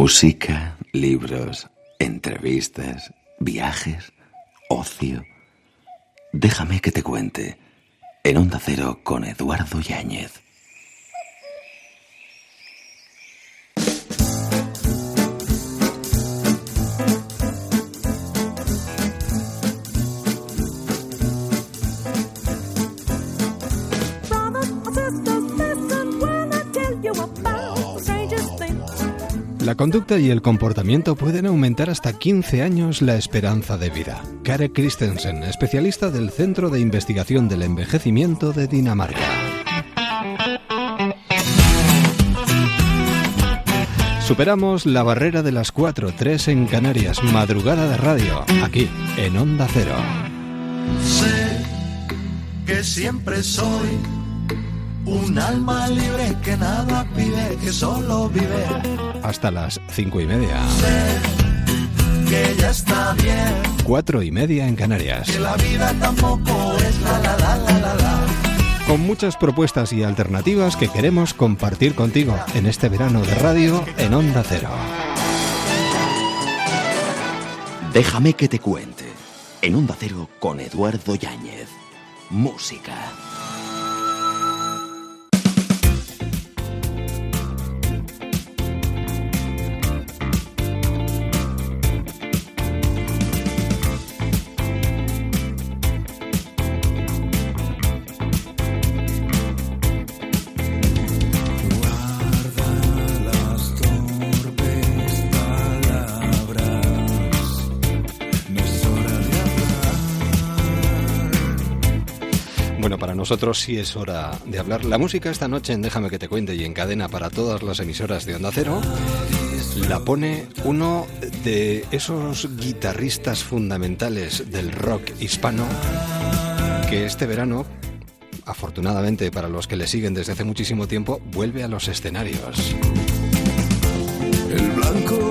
Música, libros, entrevistas, viajes, ocio. Déjame que te cuente. En Onda Cero con Eduardo Yáñez. Conducta y el comportamiento pueden aumentar hasta 15 años la esperanza de vida. Kare Christensen, especialista del Centro de Investigación del Envejecimiento de Dinamarca. Superamos la barrera de las 4, 3 en Canarias, madrugada de radio, aquí, en Onda Cero. Sé que siempre soy un alma libre que nada pide, que solo vive. Hasta las 5 y media. Sé que ya está bien, 4 y media en Canarias. que la vida tampoco es la la la la la la. Con muchas propuestas y alternativas que queremos compartir contigo en este verano de radio en Onda Cero. Déjame que te cuente. En Onda Cero con Eduardo Yáñez. Música. Nosotros sí es hora de hablar. La música esta noche en Déjame que te cuente y en cadena para todas las emisoras de Onda Cero la pone uno de esos guitarristas fundamentales del rock hispano que este verano, afortunadamente para los que le siguen desde hace muchísimo tiempo, vuelve a los escenarios. El blanco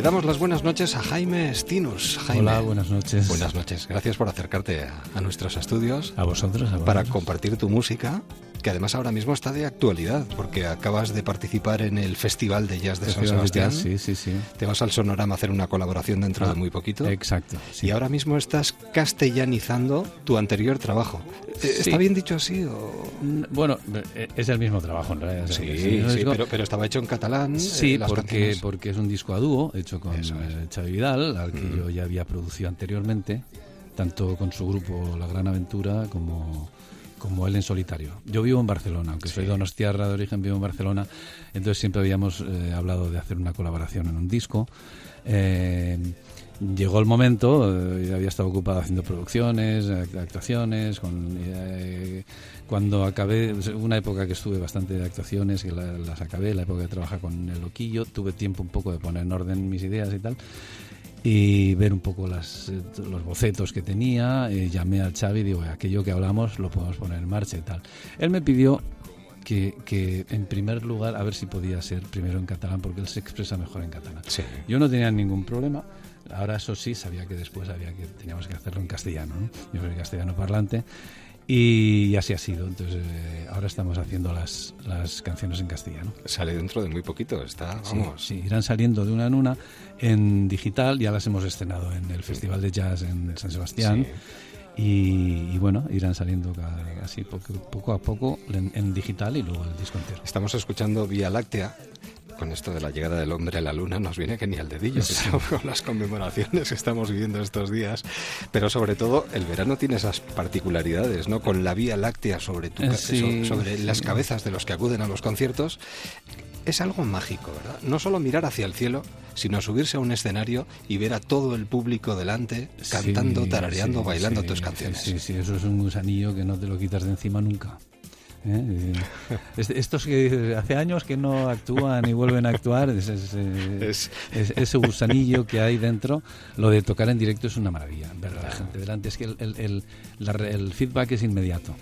le damos las buenas noches a Jaime Stinus. Jaime, Hola, buenas noches. Buenas noches. Gracias por acercarte a, a nuestros estudios A vosotros, a para vosotros. compartir tu música, que además ahora mismo está de actualidad, porque acabas de participar en el Festival de Jazz de San de Sebastián. Jazz, Sí, sí, sí. Te vas al Sonorama a hacer una colaboración dentro de Ah, muy poquito. Exacto. sí. Y ahora mismo estás castellanizando tu anterior trabajo. Eh, ¿Está Sí. bien dicho así? O... Bueno, eh, es el mismo trabajo en realidad. Sí, sí, digo- pero, pero estaba hecho en catalán. eh, Sí, las porque, canciones. porque es un disco a dúo hecho con es. Xavi Vidal, al que Mm. yo ya había producido anteriormente, tanto con su grupo La Gran Aventura como, como él en solitario. Yo vivo en Barcelona, aunque soy donostiarra de origen, vivo en Barcelona, entonces siempre habíamos eh, hablado de hacer una colaboración en un disco. Eh, llegó el momento, eh, había estado ocupado haciendo producciones, act- actuaciones, con, eh, cuando acabé, una época que estuve bastante de actuaciones, que la- las acabé, la época de trabajar con el loquillo, tuve tiempo un poco de poner en orden mis ideas y tal, y ver un poco las, los bocetos que tenía, eh, llamé al Xavi y digo, aquello que hablamos lo podemos poner en marcha y tal. Él me pidió que, que, en primer lugar, a ver si podía ser primero en catalán, porque él se expresa mejor en catalán. Sí. Yo no tenía ningún problema. Ahora eso sí, sabía que después había que teníamos que hacerlo en castellano. ¿no? Yo soy castellano parlante y así ha sido. Entonces eh, ahora estamos haciendo las, las canciones en castellano. Sale dentro de muy poquito. Está, vamos. sí, irán saliendo de una en una en digital. Ya las hemos estrenado en el Festival de Jazz en San Sebastián. Y, y bueno, irán saliendo así poco, poco a poco en, en digital y luego el disco entero. Estamos escuchando Vía Láctea. Con esto de la llegada del hombre a la luna nos viene que ni al dedillo Sí. con las conmemoraciones que estamos viviendo estos días. Pero sobre todo el verano tiene esas particularidades, ¿no? Con la Vía Láctea sobre, tu, Eh, sí, so- sobre sí. las cabezas de los que acuden a los conciertos. Es algo mágico, ¿verdad? No solo mirar hacia el cielo, sino subirse a un escenario y ver a todo el público delante cantando, tarareando, bailando tus canciones. Sí, sí, eso es un gusanillo que no te lo quitas de encima nunca. ¿Eh? Es- Estos que hace años que no actúan y vuelven a actuar, es, es, eh, Es- es- ese gusanillo que hay dentro, lo de tocar en directo es una maravilla, ver a la gente delante, es que el, el- el- la el feedback es inmediato.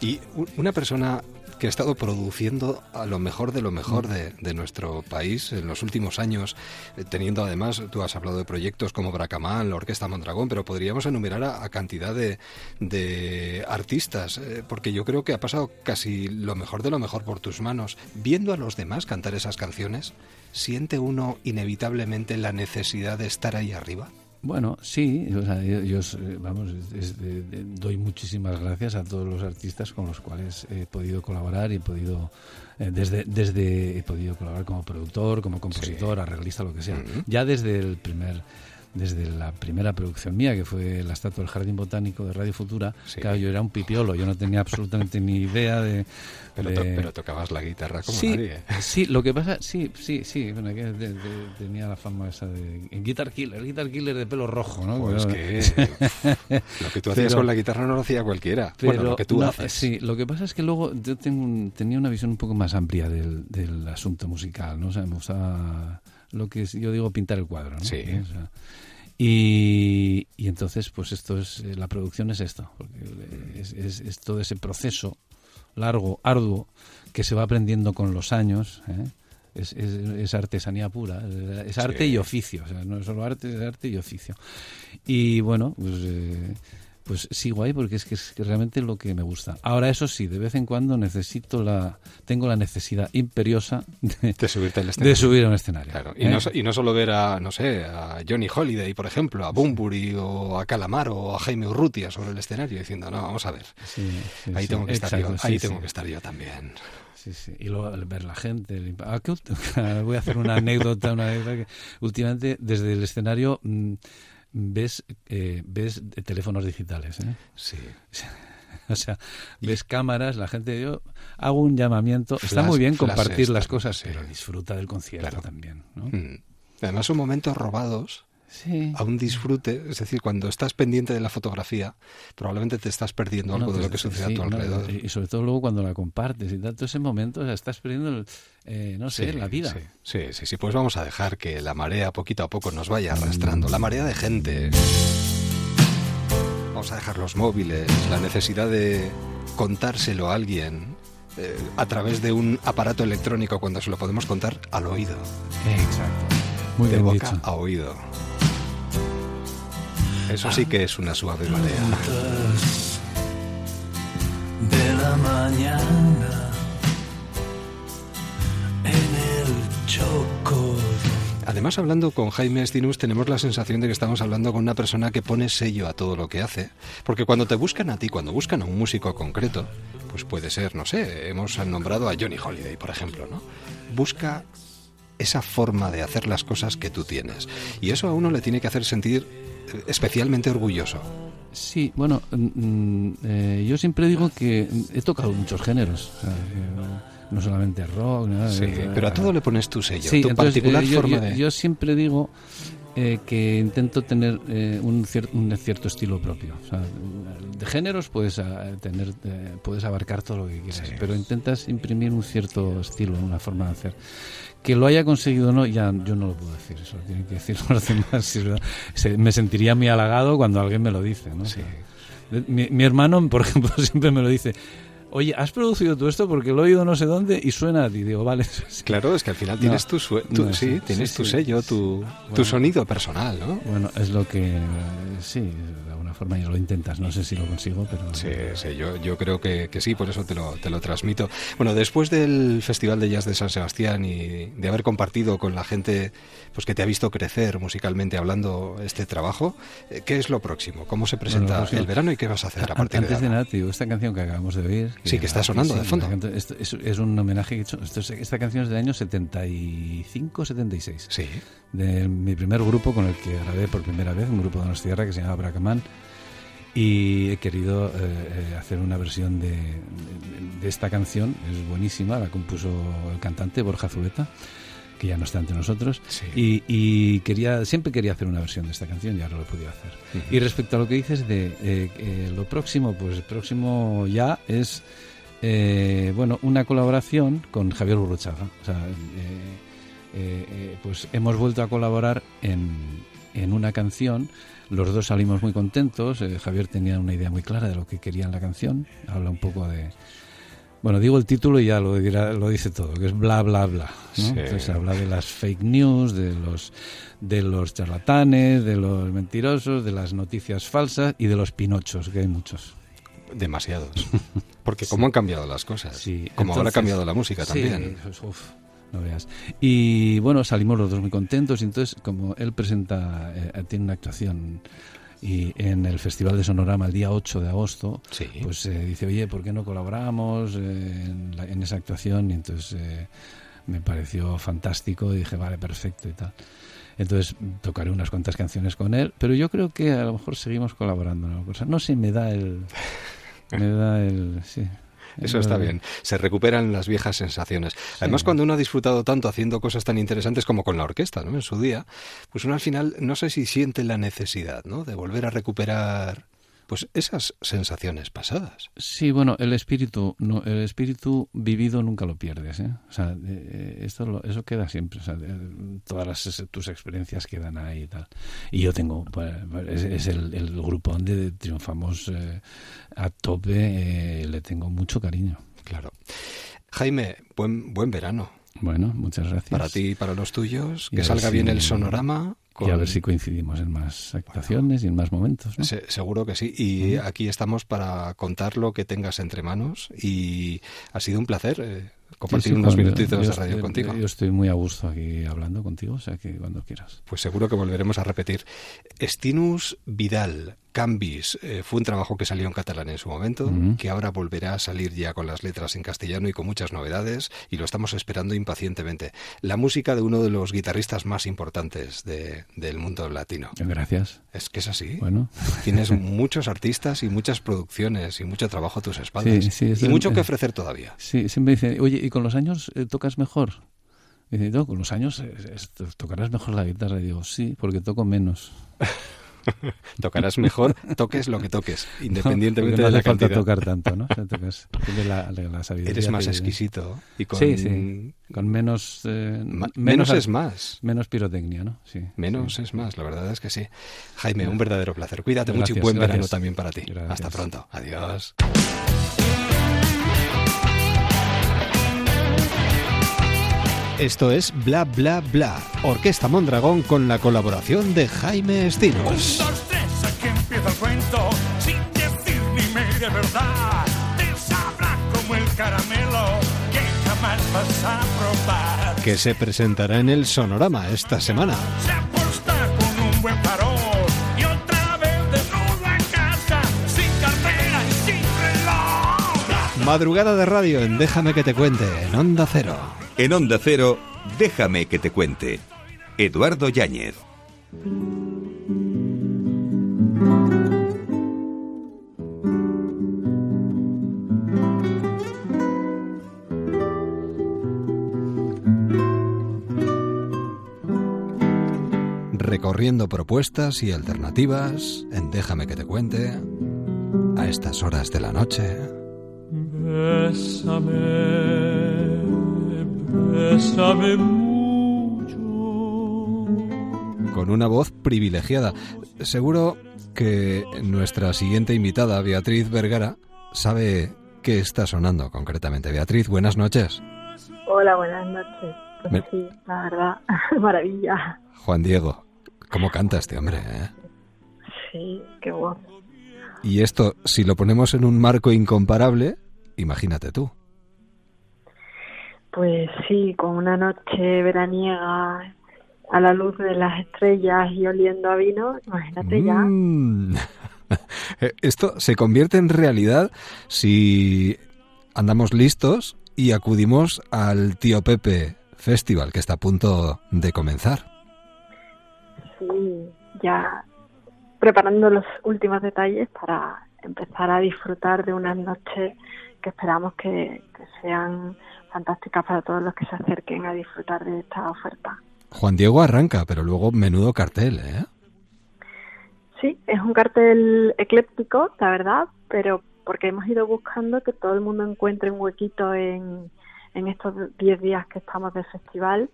Y u- una persona que ha estado produciendo a lo mejor de lo mejor de, de nuestro país en los últimos años, eh, teniendo además, tú has hablado de proyectos como Bracamán, la Orquesta Mondragón, pero podríamos enumerar a, cantidad de, de artistas, eh, porque yo creo que ha pasado casi lo mejor de lo mejor por tus manos. Viendo a los demás cantar esas canciones, ¿siente uno inevitablemente la necesidad de estar ahí arriba? Bueno, sí, o sea, yo, yo, eh, vamos, es de- de- doy muchísimas gracias a todos los artistas con los cuales he podido colaborar y he podido eh, desde desde he podido colaborar como productor, como compositor, arreglista, lo que sea. Ya desde el primer desde la primera producción mía, que fue la estatua del Jardín Botánico de Radio Futura, Sí. claro, yo era un pipiolo, yo no tenía absolutamente ni idea de... Pero, de- to- pero tocabas la guitarra como sí, nadie. sí, lo que pasa, sí, sí, sí, bueno, que de- de- tenía la fama esa de Guitar Killer, Guitar Killer de pelo rojo, ¿no? Pues Pero- que lo que tú hacías Pero- con la guitarra no lo hacía cualquiera. pero bueno, lo que tú no, haces. Sí, lo que pasa es que luego yo tengo un- tenía una visión un poco más amplia del, del asunto musical, ¿no? O sea, me gustaba lo que es- yo digo pintar el cuadro, ¿no? Sí. O sea, y, y entonces, pues esto es, eh, la producción es esto, porque es, es- es todo ese proceso largo, arduo, que se va aprendiendo con los años, ¿eh? Es, es- es artesanía pura, es arte Sí. y oficio, o sea, no es solo arte, es arte y oficio. Y bueno, pues, eh, pues sigo ahí porque es que es realmente lo que me gusta. Ahora, eso sí, de vez en cuando necesito la, tengo la necesidad imperiosa de, De subirte al escenario. de subir a un escenario. Claro, y, ¿eh? no, so- y no solo ver a, no sé, a Johnny Holiday, por ejemplo, a Bumburi o a Calamaro o a Jaime Urrutia sobre el escenario diciendo, no, vamos a ver, Sí, sí, ahí tengo que estar exacto, yo, ahí tengo que estar yo también. Sí, sí. Y luego al ver la gente. el ah, ¿qué ult- voy a hacer una anécdota, una anécdota que últimamente desde el escenario mm, ves eh, ves teléfonos digitales, ¿eh? Sí. O sea, ves cámaras, la gente yo hago un llamamiento. Está muy bien compartir las también, cosas, sí. pero disfruta del concierto Claro. también, ¿no? Mm. Además son momentos robados Sí. a un disfrute, es decir, cuando estás pendiente de la fotografía, probablemente te estás perdiendo algo No, de lo pues, que sucede sí, a tu no, alrededor. y sobre todo luego cuando la compartes y tal, todo ese momento, o sea, estás perdiendo, el, eh, no sé, Sí, la vida. Sí, sí, sí, sí, pues vamos a dejar que la marea poquito a poco nos vaya arrastrando. La marea de gente. Vamos a dejar los móviles, la necesidad de contárselo a alguien eh, a través de un aparato electrónico cuando se lo podemos contar al oído, Exacto. Muy de boca dicho. a oído. Eso sí que es una suave marea. de la mañana en el choco. Además, hablando con Jaime Estinus, tenemos la sensación de que estamos hablando con una persona que pone sello a todo lo que hace. Porque cuando te buscan a ti, cuando buscan a un músico concreto, pues puede ser, no sé, hemos nombrado a Johnny Holiday, por ejemplo, ¿no? Busca esa forma de hacer las cosas que tú tienes. Y eso a uno le tiene que hacer sentir eh, especialmente orgulloso. Sí, bueno, mm, mm, eh, yo siempre digo que he tocado muchos géneros, o sea, que, no solamente rock, nada, Sí, eh, pero a todo le pones tu sello, Sí, tu entonces, particular eh, yo, forma yo- de... yo siempre digo eh, que intento tener eh, un, cier- un cierto estilo propio. O sea, de géneros puedes tener, eh, puedes abarcar todo lo que quieras, Sí. pero intentas imprimir un cierto estilo, una forma de hacer. Que lo haya conseguido o no, ya yo no lo puedo decir, eso lo tienen que decir los demás. me sentiría muy halagado cuando alguien me lo dice. ¿no? Sí. Mi, mi hermano, por ejemplo, siempre me lo dice. Oye, ¿has producido tú esto? Porque lo he oído no sé dónde y suena a ti. Digo, vale. Claro, es que al final No, tienes tu, sue- tu- no, sí, sí, tienes sí, tu sello, tu, tu sonido personal, ¿no? Bueno, es lo que eh, sí, alguna forma y lo intentas. No sé si lo consigo, pero Sí, sí, yo, yo creo que, que sí, por eso te lo, te lo transmito. Bueno, después del Festival de Jazz de San Sebastián y de haber compartido con la gente pues que te ha visto crecer musicalmente hablando este trabajo, eh, ¿qué es lo próximo? ¿Cómo se presenta Bueno, el verano y qué vas a hacer a partir Antes de de ahora? nada, digo, esta canción que acabamos de oír. Sí, que está sonando de fondo. Es, es un homenaje que he hecho. esto es- esta canción es del año 75-76. Sí, De mi primer grupo con el que grabé por primera vez, un grupo de Tierra que se llama Bracamán. Y he querido eh, eh, hacer una versión de, de- de esta canción. Es buenísima, la compuso el cantante Borja Zubeta, que ya no está entre nosotros. sí. Y, y quería, siempre quería hacer una versión de esta canción y ahora lo he podido hacer. Ujú. Y respecto a lo que dices de eh, eh, lo próximo, pues el próximo ya es eh, bueno una colaboración con Javier Burruchaga. O sea, eh, eh, pues hemos vuelto a colaborar en, en una canción. Los dos salimos muy contentos. eh, Javier tenía una idea muy clara de lo que quería en la canción. Habla un poco de, Bueno, digo el título y ya lo, dirá, lo dice todo, que es bla, bla, bla. Entonces habla de las fake news, de los, de los charlatanes, de los mentirosos, de las noticias falsas y de los pinochos, que hay muchos. Demasiados. Porque cómo han cambiado las cosas. Sí, como ahora ha cambiado la música también. Uf, no veas. Y bueno, salimos los dos muy contentos y entonces como él presenta, eh, tiene una actuación y en el Festival de Sonorama el día 8 de agosto, pues eh, dice, oye, ¿por qué no colaboramos eh, en, esa actuación? Y entonces eh, me pareció fantástico y dije, vale, perfecto y tal. Entonces tocaré unas cuantas canciones con él, pero yo creo que a lo mejor seguimos colaborando en cosa. No sé, me da el... Me da el... Sí, eso está bien. Se recuperan las viejas sensaciones. Además, cuando uno ha disfrutado tanto haciendo cosas tan interesantes como con la orquesta, ¿no? En su día, pues uno al final no sé si siente la necesidad, ¿no? De volver a recuperar pues esas sensaciones pasadas. Sí, bueno, el espíritu, no, el espíritu vivido nunca lo pierdes, ¿eh? O sea, eh, esto eso queda siempre, o sea, todas las, tus experiencias quedan ahí y tal. Y yo tengo, es, el, grupo donde triunfamos eh, a tope, le tengo mucho cariño. Claro. Jaime, buen buen verano. Bueno, muchas gracias. Para ti y para los tuyos, que salga bien el sonorama y a ver si coincidimos en más actuaciones y en más momentos. seguro que sí. Y aquí estamos para contar lo que tengas entre manos. Y ha sido un placer eh, compartir unos minutitos de radio contigo. Yo estoy muy a gusto aquí hablando contigo, o sea que cuando quieras. Pues seguro que volveremos a repetir. Estinus Vidal, Cambis eh, fue un trabajo que salió en catalán en su momento, que ahora volverá a salir ya con las letras en castellano y con muchas novedades, y lo estamos esperando impacientemente. La música de uno de los guitarristas más importantes del mundo latino. Gracias. Es que es así. Bueno. Tienes muchos artistas y muchas producciones y mucho trabajo a tus espaldas. y mucho que ofrecer todavía. Sí, siempre dicen, oye, ¿y con los años eh, tocas mejor? Y dice, no, con los años tocarás mejor la guitarra. Y digo, sí, porque toco menos. Tocarás mejor, toques lo que toques, independientemente no, no de la falta tocar tanto, ¿no? tocas, la, la Eres más exquisito y con, sí, sí, con menos, eh, menos, es más, menos pirotecnia, ¿no? Sí, menos es más, la verdad es que sí. Jaime, un verdadero placer. Cuídate mucho y buen verano también para ti. Hasta pronto. Adiós. Esto es Bla Bla Bla, Orquesta Mondragón con la colaboración de Jaime Estinos. Un, dos, tres, aquí empieza el cuento, sin decir ni media verdad. Te sabrá como el caramelo que jamás vas a probar. Que se presentará en el Sonorama esta semana. Se aposta con un buen. Madrugada de radio en Déjame que te cuente, en Onda Cero. En Onda Cero, déjame que te cuente. Eduardo Yáñez. Recorriendo propuestas y alternativas en Déjame que te cuente a estas horas de la noche. Con una voz privilegiada. Seguro que nuestra siguiente invitada, Beatriz Vergara, sabe qué está sonando concretamente. Beatriz, buenas noches. Hola, buenas noches. Pues sí, la verdad, maravilla. Juan Diego, ¿cómo canta este hombre? Eh? Sí, qué voz. Y esto, si lo ponemos en un marco incomparable, imagínate tú. Pues sí, con una noche veraniega a la luz de las estrellas y oliendo a vino, imagínate ya. Mm. Esto se convierte en realidad si andamos listos y acudimos al Tío Pepe Festival que está a punto de comenzar. Sí, ya preparando los últimos detalles para empezar a disfrutar de unas noches que esperamos que sean fantástica para todos los que se acerquen a disfrutar de esta oferta. Juan Diego arranca, pero luego menudo cartel, ¿eh? Sí, es un cartel ecléptico, la verdad, pero porque hemos ido buscando que todo el mundo encuentre un huequito en, en estos 10 días que estamos de festival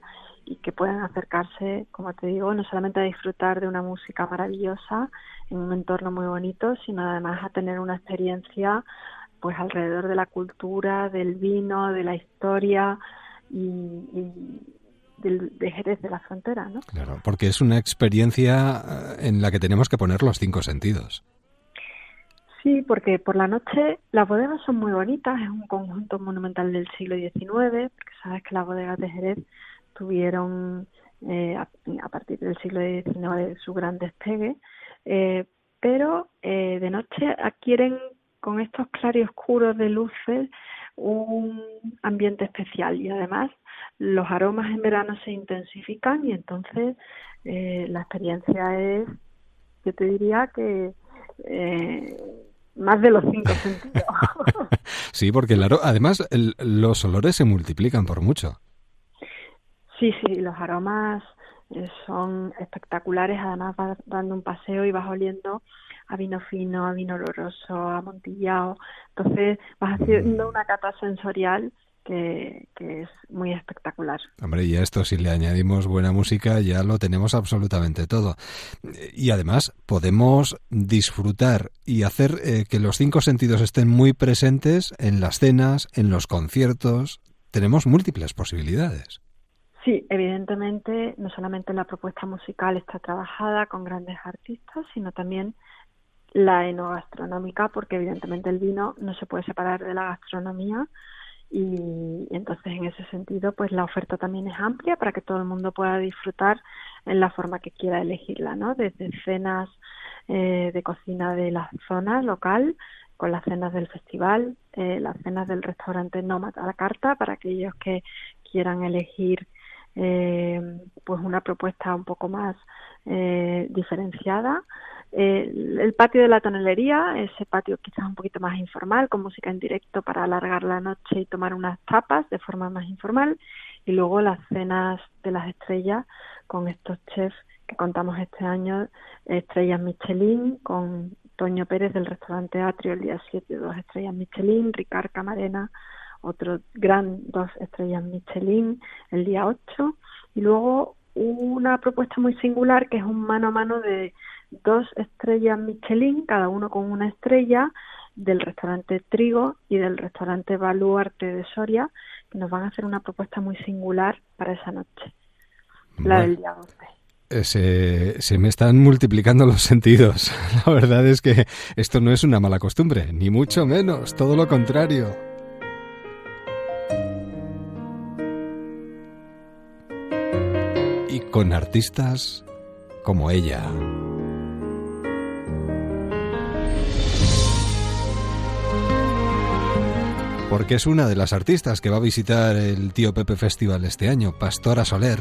y que puedan acercarse, como te digo, no solamente a disfrutar de una música maravillosa en un entorno muy bonito, sino además a tener una experiencia pues alrededor de la cultura, del vino, de la historia y, de Jerez de la frontera, ¿no? Claro, porque es una experiencia eh, en la que tenemos que poner los cinco sentidos. Sí, porque por la noche las bodegas son muy bonitas, es un conjunto monumental del siglo XIX, porque sabes que las bodegas de Jerez tuvieron eh, a, partir del siglo XIX su gran despegue, eh, pero eh, de noche adquieren con estos claroscuros de luces un ambiente especial y además los aromas en verano se intensifican y entonces la experiencia es, yo te diría que más de los cinco sentidos. sí, porque además los olores se multiplican por mucho. Sí, sí, los aromas eh, son espectaculares, además vas dando un paseo y vas oliendo a vino fino, a vino oloroso, a montillado, entonces vas haciendo una cata sensorial que, que, es muy espectacular. Hombre, y a esto si le añadimos buena música ya lo tenemos absolutamente todo. Y además podemos disfrutar y hacer eh, que los cinco sentidos estén muy presentes en las cenas, en los conciertos. Tenemos múltiples posibilidades. Sí, evidentemente no solamente la propuesta musical está trabajada con grandes artistas, sino también la enogastronómica, porque evidentemente el vino no se puede separar de la gastronomía y entonces en ese sentido pues la oferta también es amplia para que todo el mundo pueda disfrutar en la forma que quiera elegirla, ¿no? Desde cenas eh, de cocina de la zona local, con las cenas del festival, eh, las cenas del restaurante Nómada a la carta para aquellos que quieran elegir eh, pues una propuesta un poco más eh, diferenciada. Eh, el patio de la tonelería, ese patio quizás un poquito más informal, con música en directo para alargar la noche y tomar unas tapas de forma más informal. Y luego las cenas de las estrellas con estos chefs que contamos este año, estrellas Michelin, con Toño Pérez del restaurante Atrio el día 7, dos estrellas Michelin, Ricard Camarena, otro gran dos estrellas Michelin el día 8 y luego una propuesta muy singular que es un mano a mano de dos estrellas Michelin, cada uno con una estrella del restaurante Trigo y del restaurante Baluarte de Soria, que nos van a hacer una propuesta muy singular para esa noche, la del día 12. Eh, se, se, me están multiplicando los sentidos. La verdad es que esto no es una mala costumbre, ni mucho menos, todo lo contrario. Con artistas como ella. Porque es una de las artistas que va a visitar el Tío Pepe Festival este año, Pastora Soler,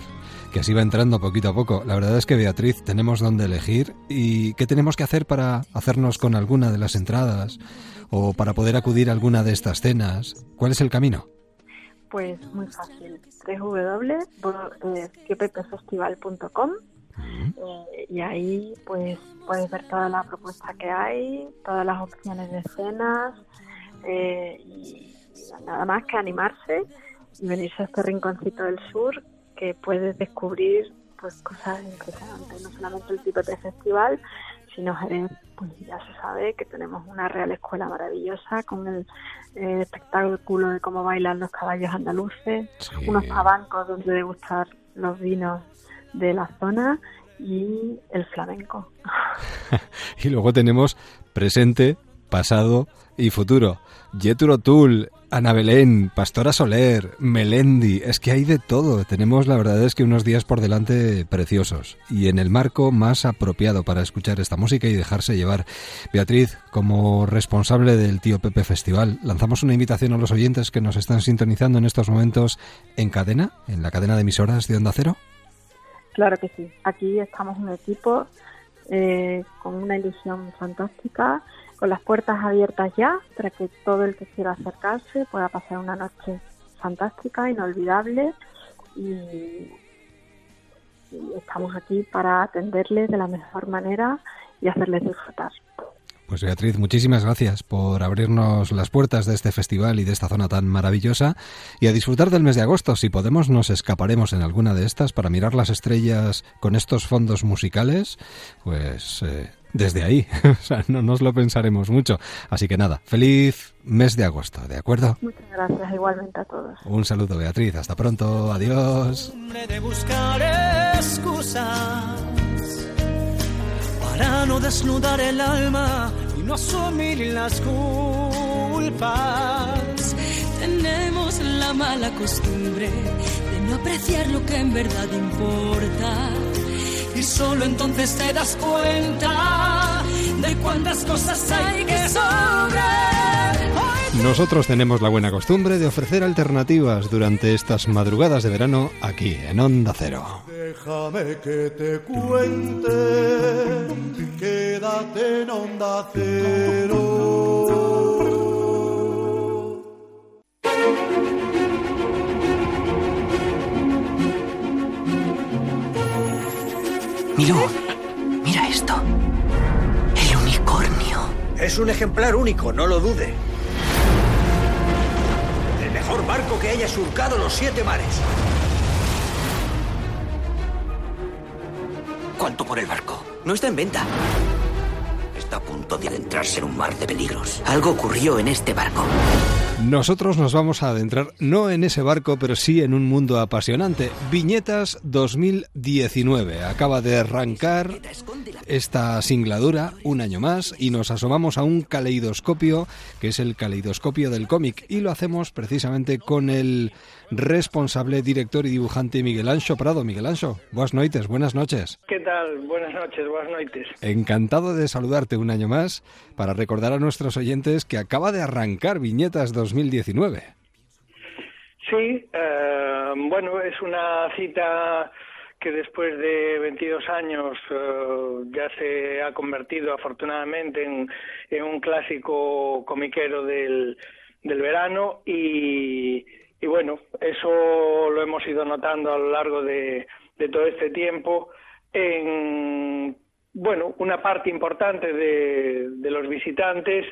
que así va entrando poquito a poco. La verdad es que Beatriz tenemos dónde elegir y qué tenemos que hacer para hacernos con alguna de las entradas o para poder acudir a alguna de estas cenas. ¿Cuál es el camino? Pues muy fácil, www.tiopepefestival.com eh, y ahí pues puedes ver toda la propuesta que hay, todas las opciones de cenas eh, y, nada más que animarse y venirse a este rinconcito del sur que puedes descubrir pues cosas impresionantes, no solamente el tipo de festival, sino Jerez, pues ya se sabe que tenemos una real escuela maravillosa con el eh, espectáculo de cómo bailan los caballos andaluces, unos abancos donde degustar los vinos de la zona y el flamenco. y luego tenemos presente, pasado y futuro. Jetro Tull, Ana Belén, Pastora Soler, Melendi, es que hay de todo. Tenemos la verdad es que unos días por delante preciosos y en el marco más apropiado para escuchar esta música y dejarse llevar. Beatriz, como responsable del Tío Pepe Festival, lanzamos una invitación a los oyentes que nos están sintonizando en estos momentos en cadena, en la cadena de emisoras de Onda Cero. Claro que sí. Aquí estamos un equipo eh, con una ilusión fantástica con las puertas abiertas ya para que todo el que quiera acercarse pueda pasar una noche fantástica, inolvidable y, estamos aquí para atenderles de la mejor manera y hacerles disfrutar. Pues Beatriz, muchísimas gracias por abrirnos las puertas de este festival y de esta zona tan maravillosa y a disfrutar del mes de agosto. Si podemos, nos escaparemos en alguna de estas para mirar las estrellas con estos fondos musicales, pues eh, desde ahí. o sea, no nos lo pensaremos mucho. Así que nada, feliz mes de agosto, ¿de acuerdo? Muchas gracias, igualmente a todos. Un saludo, Beatriz. Hasta pronto. Adiós. De buscar excusas para no desnudar el alma y no asumir las culpas. Tenemos la mala costumbre de no apreciar lo que en verdad importa. Y solo entonces te das cuenta de cuántas cosas hay que sobrar. Nosotros tenemos la buena costumbre de ofrecer alternativas durante estas madrugadas de verano aquí en Onda Cero. Déjame que te cuente, quédate en onda cero. Milú, mira esto. El unicornio. Es un ejemplar único, no lo dude. Mejor barco que haya surcado los siete mares. ¿Cuánto por el barco? No está en venta. A punto de adentrarse en un mar de peligros. Algo ocurrió en este barco. Nosotros nos vamos a adentrar no en ese barco, pero sí en un mundo apasionante. Viñetas 2019. Acaba de arrancar esta singladura un año más y nos asomamos a un caleidoscopio, que es el caleidoscopio del cómic. Y lo hacemos precisamente con el responsable, director y dibujante Miguel Ancho Prado. Miguel Ancho, buenas noches, buenas noches. ¿Qué tal? Buenas noches, buenas noches. Encantado de saludarte un año más para recordar a nuestros oyentes que acaba de arrancar Viñetas 2019. Sí, eh, bueno, es una cita que después de 22 años eh, ya se ha convertido afortunadamente en, en un clásico comiquero del, del verano y, y bueno, eso lo hemos ido notando a lo largo de, de todo este tiempo en bueno, una parte importante de, de los visitantes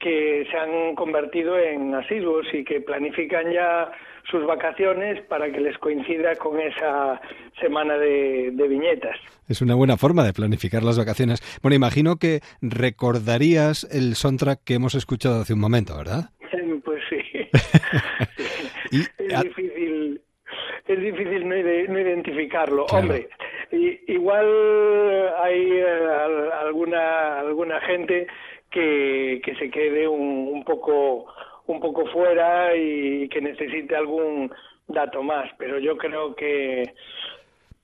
que se han convertido en asiduos y que planifican ya sus vacaciones para que les coincida con esa semana de, de, viñetas. Es una buena forma de planificar las vacaciones. Bueno, imagino que recordarías el soundtrack que hemos escuchado hace un momento, ¿verdad? Pues sí. y, es difícil, es difícil no, no identificarlo. Claro. Hombre, y, igual hay uh, alguna alguna gente que, que se quede un, un poco un poco fuera y que necesite algún dato más, pero yo creo que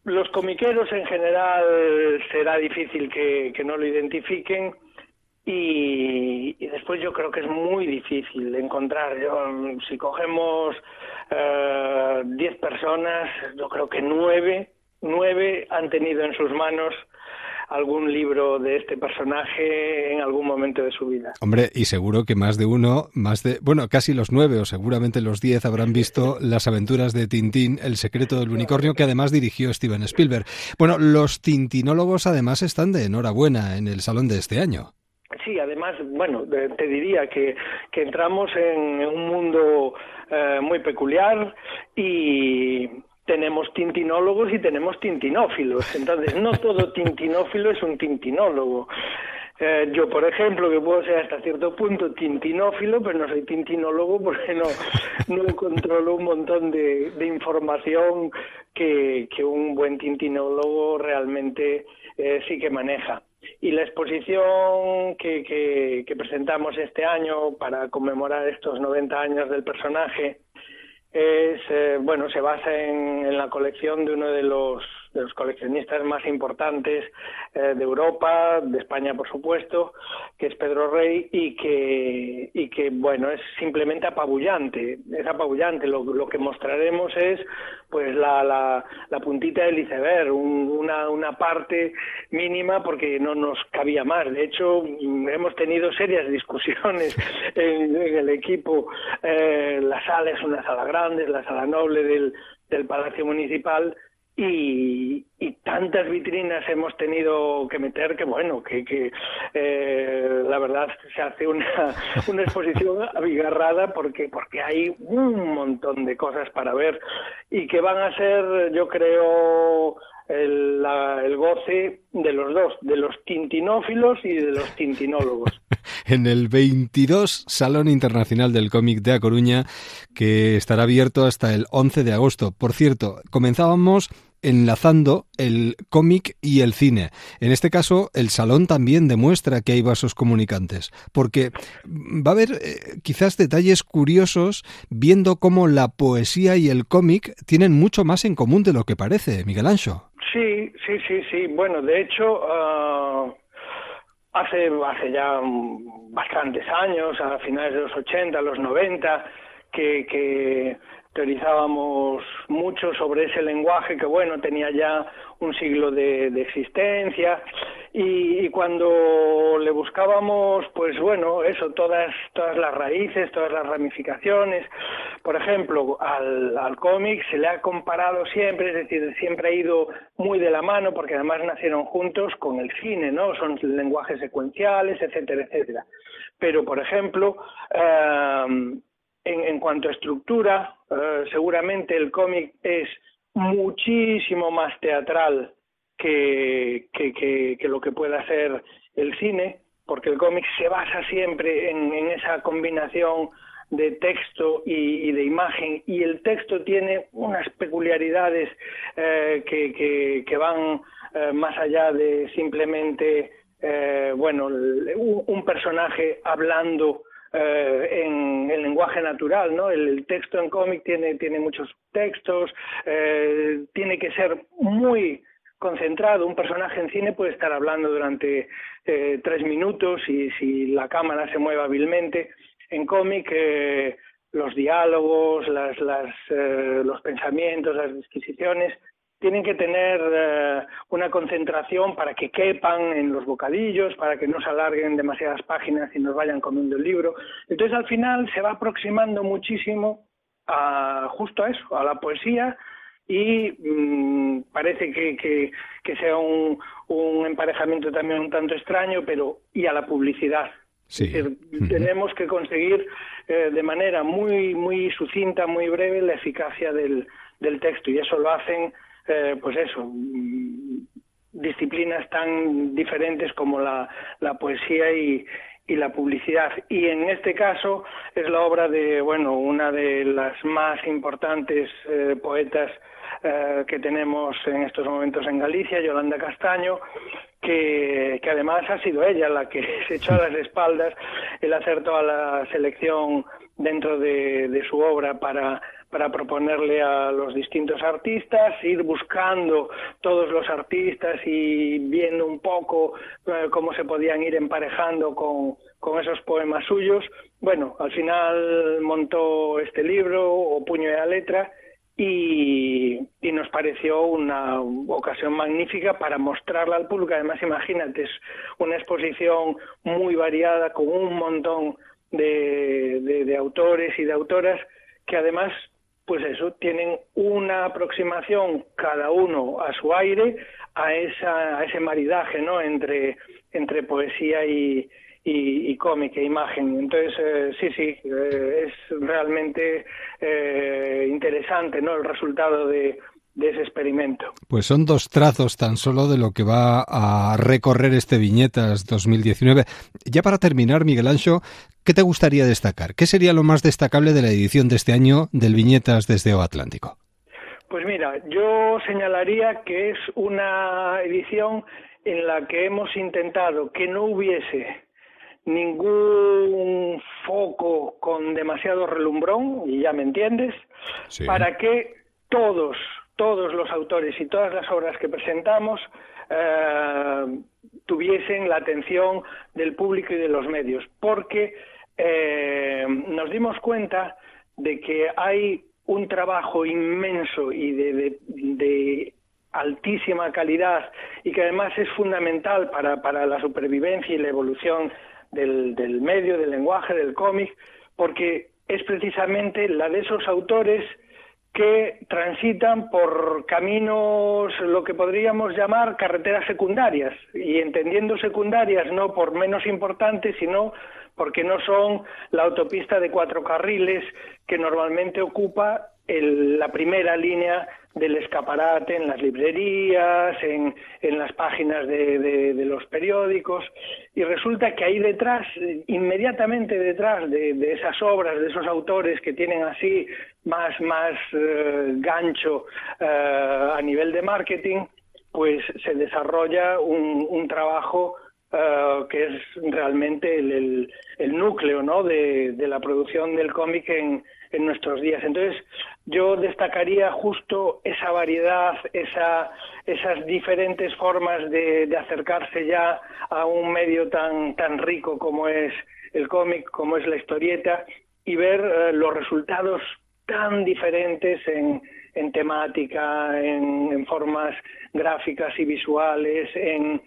los comiqueros en general será difícil que, que no lo identifiquen y, después yo creo que es muy difícil encontrar. Yo, si cogemos uh, diez personas, yo creo que nueve, nueve han tenido en sus manos algún libro de este personaje en algún momento de su vida. Hombre, y seguro que más de uno, más de, bueno, casi los nueve o seguramente los diez habrán visto las aventuras de Tintín, El secreto del unicornio, que además dirigió Steven Spielberg. Bueno, los tintinólogos además están de enhorabuena en el salón de este año. Sí, además, bueno, te diría que, que entramos en un mundo eh, muy peculiar y, tenemos tintinólogos y tenemos tintinófilos. Entonces, no todo tintinófilo es un tintinólogo. Eh, yo, por ejemplo, que puedo ser hasta cierto punto tintinófilo, pero no soy tintinólogo porque no, no controlo un montón de, de información que, que, un buen tintinólogo realmente eh, sí que maneja. Y la exposición que, que, presentamos este año para conmemorar estos 90 años del personaje, es eh, bueno se basa en, la colección de uno de los de los coleccionistas más importantes eh, de Europa, de España por supuesto, que es Pedro Rey y que y que bueno es simplemente apabullante, es apabullante. Lo, lo que mostraremos es pues la, la, la puntita del iceberg, un, una, una parte mínima porque no nos cabía más. De hecho, hemos tenido serias discusiones en, en el equipo. Eh, la sala es una sala grande, es la sala noble del, del Palacio Municipal y, tantas vitrinas hemos tenido que meter que bueno que, que eh, la verdad se hace una, una exposición abigarrada porque porque hay un montón de cosas para ver y que van a ser yo creo el, el goce de los dos, de los tintinófilos y de los tintinólogos. en el 22 Salón Internacional del Cómic de A Coruña, que estará abierto hasta el 11 de agosto. Por cierto, comenzábamos enlazando el cómic y el cine. En este caso, el salón también demuestra que hay vasos comunicantes, porque va a haber eh, quizás detalles curiosos viendo cómo la poesía y el cómic tienen mucho más en común de lo que parece, Miguel Ancho. Sí, sí, sí, sí. Bueno, de hecho, ah, hace, hace ya bastantes años, a finales de los 80, los 90, que, que teorizábamos mucho sobre ese lenguaje que, bueno, tenía ya un siglo de, existencia y, cuando le buscábamos, pues bueno, eso, todas, todas las raíces, todas las ramificaciones, por ejemplo, al, al cómic se le ha comparado siempre, es decir, siempre ha ido muy de la mano porque además nacieron juntos con el cine, ¿no? Son lenguajes secuenciales, etcétera, etcétera. Pero, por ejemplo, eh, en, cuanto a estructura, eh, seguramente el cómic es muchísimo más teatral que, que, lo que pueda ser el cine, porque el cómic se basa siempre en, esa combinación de texto y, de imagen, y el texto tiene unas peculiaridades eh, que, van eh, más allá de simplemente, bueno, un personaje hablando eh, en el lenguaje natural, ¿no? El, texto en cómic tiene, tiene muchos textos, eh, tiene que ser muy concentrado. Un personaje en cine puede estar hablando durante eh, tres minutos y si la cámara se mueve hábilmente. En cómic, los diálogos, las, las, los pensamientos, las disquisiciones tienen que tener eh, una concentración para que quepan en los bocadillos, para que no se alarguen demasiadas páginas y nos vayan comiendo el libro. Entonces al final se va aproximando muchísimo a justo a eso, a la poesía y mm, parece que, que, sea un, un, emparejamiento también un tanto extraño, pero y a la publicidad. Sí. Tenemos que conseguir eh, de manera muy muy sucinta, muy breve, la eficacia del, del texto y eso lo hacen eh, pues eso, mm, disciplinas tan diferentes como la, la poesía y, y la publicidad. Y en este caso es la obra de, bueno, una de las más importantes eh, poetas eh, que tenemos en estos momentos en Galicia, Yolanda Castaño, que, que, además ha sido ella la que se echó a las espaldas el hacer toda la selección dentro de, de su obra para para proponerle a los distintos artistas, ir buscando todos los artistas y viendo un poco eh, cómo se podían ir emparejando con, con esos poemas suyos. Bueno, al final montó este libro, o Puño de la Letra, y, nos pareció una ocasión magnífica para mostrarla al público. Además, imagínate, es una exposición muy variada con un montón de, de autores y de autoras que además pues eso, tienen una aproximación cada uno a su aire a, esa, a ese maridaje ¿no? entre, entre poesía y, y, cómic e imagen. Entonces, eh, sí, sí, eh, es realmente eh, interesante ¿no? el resultado de, de ese experimento. Pues son dos trazos tan solo de lo que va a recorrer este Viñetas 2019. Ya para terminar, Miguel Ancho, ¿qué te gustaría destacar? ¿Qué sería lo más destacable de la edición de este año del Viñetas desde O Atlántico? Pues mira, yo señalaría que es una edición en la que hemos intentado que no hubiese ningún foco con demasiado relumbrón, y ya me entiendes, para que todos todos los autores y todas las obras que presentamos eh, tuviesen la atención del público y de los medios, porque eh, nos dimos cuenta de que hay un trabajo inmenso y de, altísima calidad y que además es fundamental para, para la supervivencia y la evolución del, del medio, del lenguaje, del cómic, porque es precisamente la de esos autores que transitan por caminos, lo que podríamos llamar carreteras secundarias, y entendiendo secundarias no por menos importantes, sino porque no son la autopista de cuatro carriles que normalmente ocupa la primera línea del escaparate en las librerías, en, las páginas de, los periódicos, y resulta que ahí detrás, inmediatamente detrás de, esas obras, de esos autores que tienen así más, más eh, gancho eh, a nivel de marketing, pues se desarrolla un, trabajo eh, que es realmente el, núcleo ¿no? de, la producción del cómic en, en nuestros días. Entonces, yo destacaría justo esa variedad, esa, esas diferentes formas de, acercarse ya a un medio tan, tan rico como es el cómic, como es la historieta, y ver eh, los resultados tan diferentes en, en temática, en formas gráficas y visuales, en,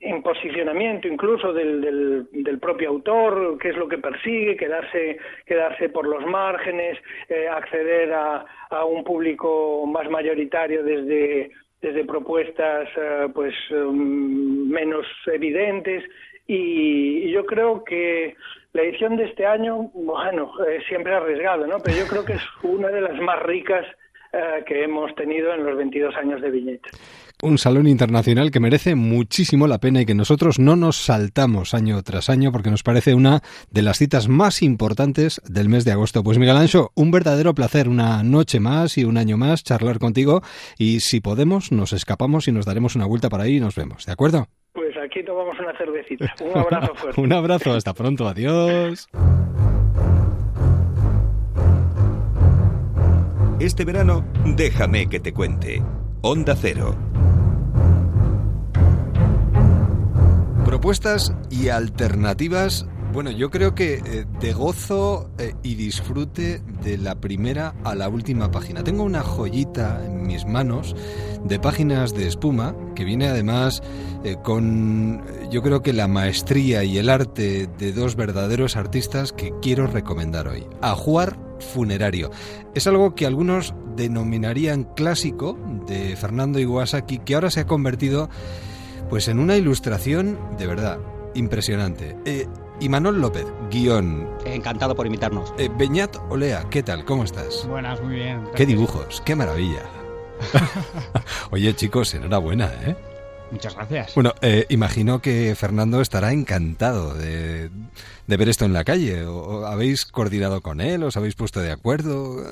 en posicionamiento incluso del, del, propio autor, qué es lo que persigue, quedarse, quedarse por los márgenes, eh, acceder a, a, un público más mayoritario desde, desde propuestas eh, pues um, menos evidentes y, yo creo que la edición de este año, bueno, eh, siempre arriesgado, ¿no? Pero yo creo que es una de las más ricas que hemos tenido en los 22 años de Viñeta un salón internacional que merece muchísimo la pena y que nosotros no nos saltamos año tras año porque nos parece una de las citas más importantes del mes de agosto. Pues Miguel Ancho, un verdadero placer, una noche más y un año más charlar contigo y si podemos nos escapamos y nos daremos una vuelta para ahí y nos vemos, ¿de acuerdo? Pues aquí tomamos una cervecita. Un abrazo fuerte. un abrazo, hasta pronto, adiós. Este verano, déjame que te cuente. Onda Cero. Propuestas y alternativas bueno, yo creo que eh, de gozo eh, y disfrute de la primera a la última página. Tengo una joyita en mis manos de páginas de espuma que viene además eh, con yo creo que la maestría y el arte de dos verdaderos artistas que quiero recomendar hoy. Ajuar Funerario. Es algo que algunos denominarían clásico de Fernando Iwasaki que ahora se ha convertido pues en una ilustración de verdad impresionante. Y Manuel López, guion. Encantado por invitarnos. Eh, Beñat Olea, ¿qué tal? ¿Cómo estás? Buenas, muy bien. Qué dibujos, qué maravilla. Oye, chicos, enhorabuena, ¿eh? Muchas gracias. Bueno, eh, imagino que Fernando estará encantado de, ver esto en la calle. ¿O, ¿Habéis coordinado con él? ¿Os habéis puesto de acuerdo?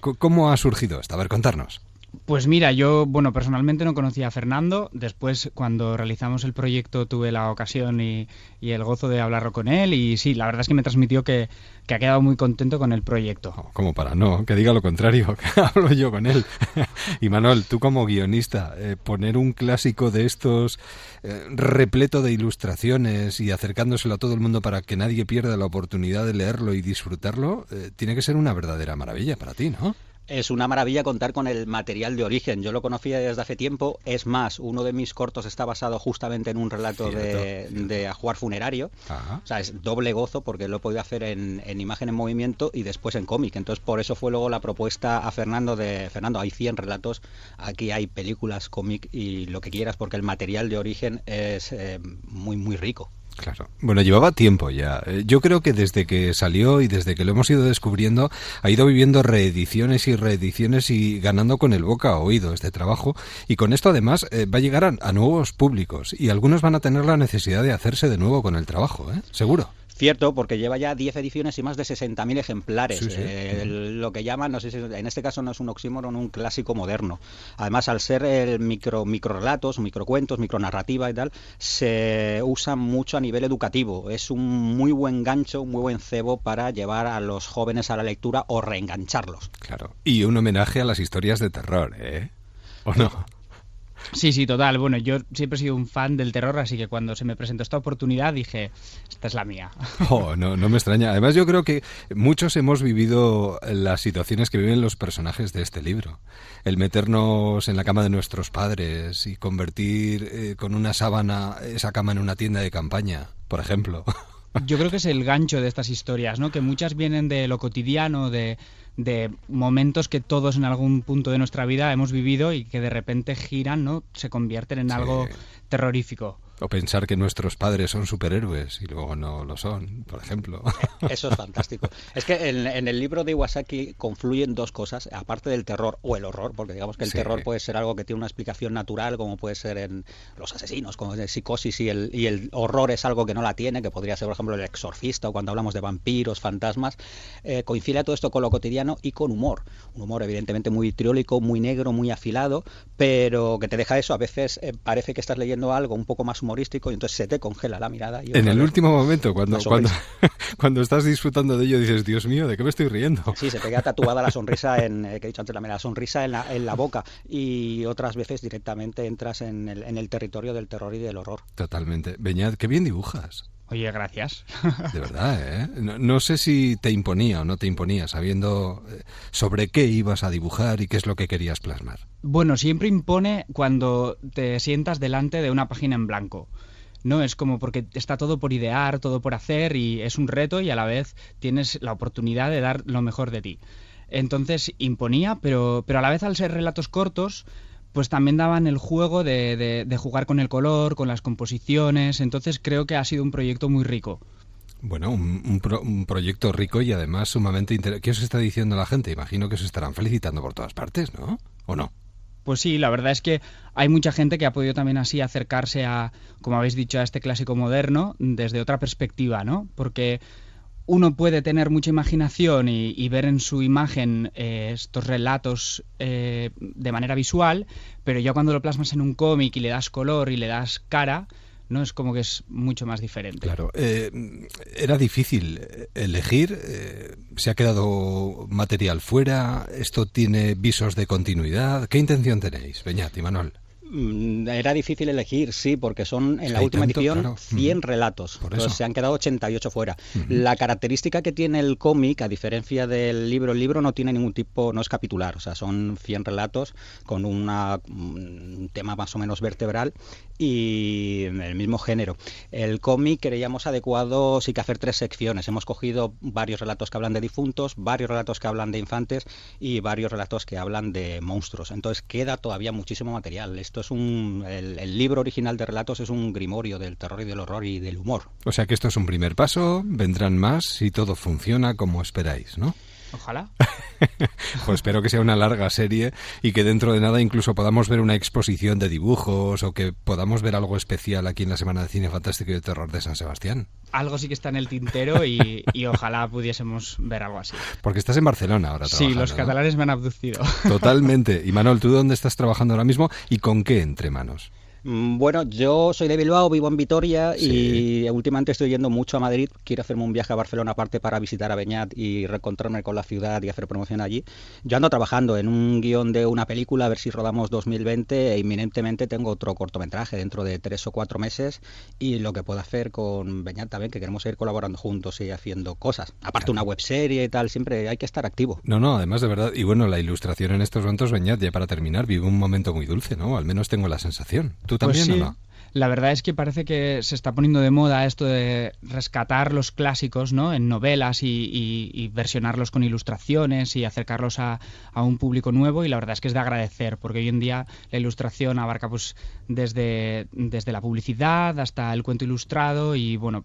¿Cómo ha surgido esto? A ver, contarnos. Pues mira, yo, bueno, personalmente no conocía a Fernando. Después, cuando realizamos el proyecto, tuve la ocasión y, el gozo de hablarlo con él. Y sí, la verdad es que me transmitió que, ha quedado muy contento con el proyecto. Oh, como para no, que diga lo contrario, que hablo yo con él. y Manuel, tú como guionista, eh, poner un clásico de estos eh, repleto de ilustraciones y acercándoselo a todo el mundo para que nadie pierda la oportunidad de leerlo y disfrutarlo, eh, tiene que ser una verdadera maravilla para ti, ¿no? Es una maravilla contar con el material de origen. Yo lo conocía desde hace tiempo. Es más, uno de mis cortos está basado justamente en un relato de, de ajuar funerario. O sea, es doble gozo porque lo he podido hacer en, en imagen en movimiento y después en cómic. Entonces, por eso fue luego la propuesta a Fernando de, Fernando, hay 100 relatos, aquí hay películas, cómic y lo que quieras porque el material de origen es eh, muy, muy rico. Claro. Bueno, llevaba tiempo ya. Eh, yo creo que desde que salió y desde que lo hemos ido descubriendo, ha ido viviendo reediciones y reediciones y ganando con el boca a oído este trabajo. Y con esto además eh, va a llegar a, nuevos públicos y algunos van a tener la necesidad de hacerse de nuevo con el trabajo, ¿eh? Seguro. Cierto, porque lleva ya 10 ediciones y más de 60.000 ejemplares. Eh, lo que llaman, no sé si en este caso no es un oxímoron, un clásico moderno. Además, al ser el micro microrelatos, microcuentos, micronarrativa y tal, se usa mucho a nivel educativo. Es un muy buen gancho, un muy buen cebo para llevar a los jóvenes a la lectura o reengancharlos. Claro. Y un homenaje a las historias de terror, ¿eh? ¿O no? Sí, sí, total. Bueno, yo siempre he sido un fan del terror, así que cuando se me presentó esta oportunidad dije, esta es la mía. Oh, no, no me extraña. Además, yo creo que muchos hemos vivido las situaciones que viven los personajes de este libro. El meternos en la cama de nuestros padres y convertir eh, con una sábana esa cama en una tienda de campaña, por ejemplo. Yo creo que es el gancho de estas historias, ¿no? Que muchas vienen de lo cotidiano, de de momentos que todos en algún punto de nuestra vida hemos vivido y que de repente giran, ¿no? Se convierten en algo terrorífico. O pensar que nuestros padres son superhéroes y luego no lo son, por ejemplo. Eso es fantástico. Es que en, el libro de Iwasaki confluyen dos cosas, aparte del terror o el horror, porque digamos que el terror puede ser algo que tiene una explicación natural, como puede ser en los asesinos, como en psicosis, y el, y el horror es algo que no la tiene, que podría ser, por ejemplo, el exorcista o cuando hablamos de vampiros, fantasmas. Eh, coincide todo esto con lo cotidiano y con humor. Un humor evidentemente muy triólico, muy negro, muy afilado, pero que te deja eso. A veces eh, parece que estás leyendo algo un poco más humorístico y entonces se te congela la mirada. Y en el último momento, cuando, cuando, cuando estás disfrutando de ello, dices, Dios mío, ¿de qué me estoy riendo? Sí, se te queda tatuada la sonrisa, en, eh, que he dicho antes, la, sonrisa en la, en la boca y otras veces directamente entras en el, en el territorio del terror y del horror. Totalmente. Beñat, qué bien dibujas. Oye, gracias. De verdad, ¿eh? No, sé si te imponía o no te imponía, sabiendo eh, sobre qué ibas a dibujar y qué es lo que querías plasmar. Bueno, siempre impone cuando te sientas delante de una página en blanco. No es como porque está todo por idear, todo por hacer y es un reto y a la vez tienes la oportunidad de dar lo mejor de ti. Entonces imponía, pero, pero a la vez al ser relatos cortos, pues también daban el juego de, de, jugar con el color, con las composiciones, entonces creo que ha sido un proyecto muy rico. Bueno, un, un, proyecto rico y además sumamente interesante. ¿Qué os está diciendo la gente? Imagino que se estarán felicitando por todas partes, ¿no? ¿O no? Pues sí, la verdad es que hay mucha gente que ha podido también así acercarse a, como habéis dicho, a este clásico moderno desde otra perspectiva, ¿no? Porque uno puede tener mucha imaginación y, ver en su imagen eh, estos relatos eh, de manera visual, pero ya cuando lo plasmas en un cómic y le das color y le das cara, no es como que es mucho más diferente. Claro, eh, era difícil elegir, se ha quedado material fuera, esto tiene visos de continuidad. ¿Qué intención tenéis, Beñat y Manuel? Mm, era difícil elegir, sí, porque son en la última edición 100 relatos. Se han quedado 88 fuera. La característica que tiene el cómic, a diferencia del libro, el libro no tiene ningún tipo, no es capitular, o sea, son 100 relatos con una, un tema más o menos vertebral y el mismo género. El cómic creíamos adecuado sí que hacer tres secciones. Hemos cogido varios relatos que hablan de difuntos, varios relatos que hablan de infantes y varios relatos que hablan de monstruos. Entonces queda todavía muchísimo material. Esto es un el, el libro original de relatos es un grimorio del terror y del horror y del humor. O sea que esto es un primer paso, vendrán más si todo funciona como esperáis, ¿no? Ojalá. pues espero que sea una larga serie y que dentro de nada incluso podamos ver una exposición de dibujos o que podamos ver algo especial aquí en la Semana de Cine Fantástico y de Terror de San Sebastián. Algo sí que está en el tintero y, ojalá pudiésemos ver algo así. Porque estás en Barcelona ahora Sí, los catalanes me han abducido. Totalmente. Y Manuel, ¿tú dónde estás trabajando ahora mismo y con qué entre manos? Mm, bueno, yo soy de Bilbao, vivo en Vitoria y últimamente estoy yendo mucho a Madrid. Quiero hacerme un viaje a Barcelona aparte para visitar a Beñat y reencontrarme con la ciudad y hacer promoción allí. Yo ando trabajando en un guion de una película, a ver si rodamos 2020 e inminentemente tengo otro cortometraje dentro de tres o cuatro meses y lo que puedo hacer con Beñat también, que queremos ir colaborando juntos y haciendo cosas. Aparte una webserie y tal, siempre hay que estar activo. No, no, además de verdad. Y bueno, la ilustración en estos momentos, Beñat, ya para terminar, vive un momento muy dulce, ¿no? Al menos tengo la sensación. ¿Tú también pues o no? La verdad es que parece que se está poniendo de moda esto de rescatar los clásicos ¿no? en novelas y, versionarlos con ilustraciones y acercarlos a, a, un público nuevo y la verdad es que es de agradecer porque hoy en día la ilustración abarca pues desde, desde la publicidad hasta el cuento ilustrado y bueno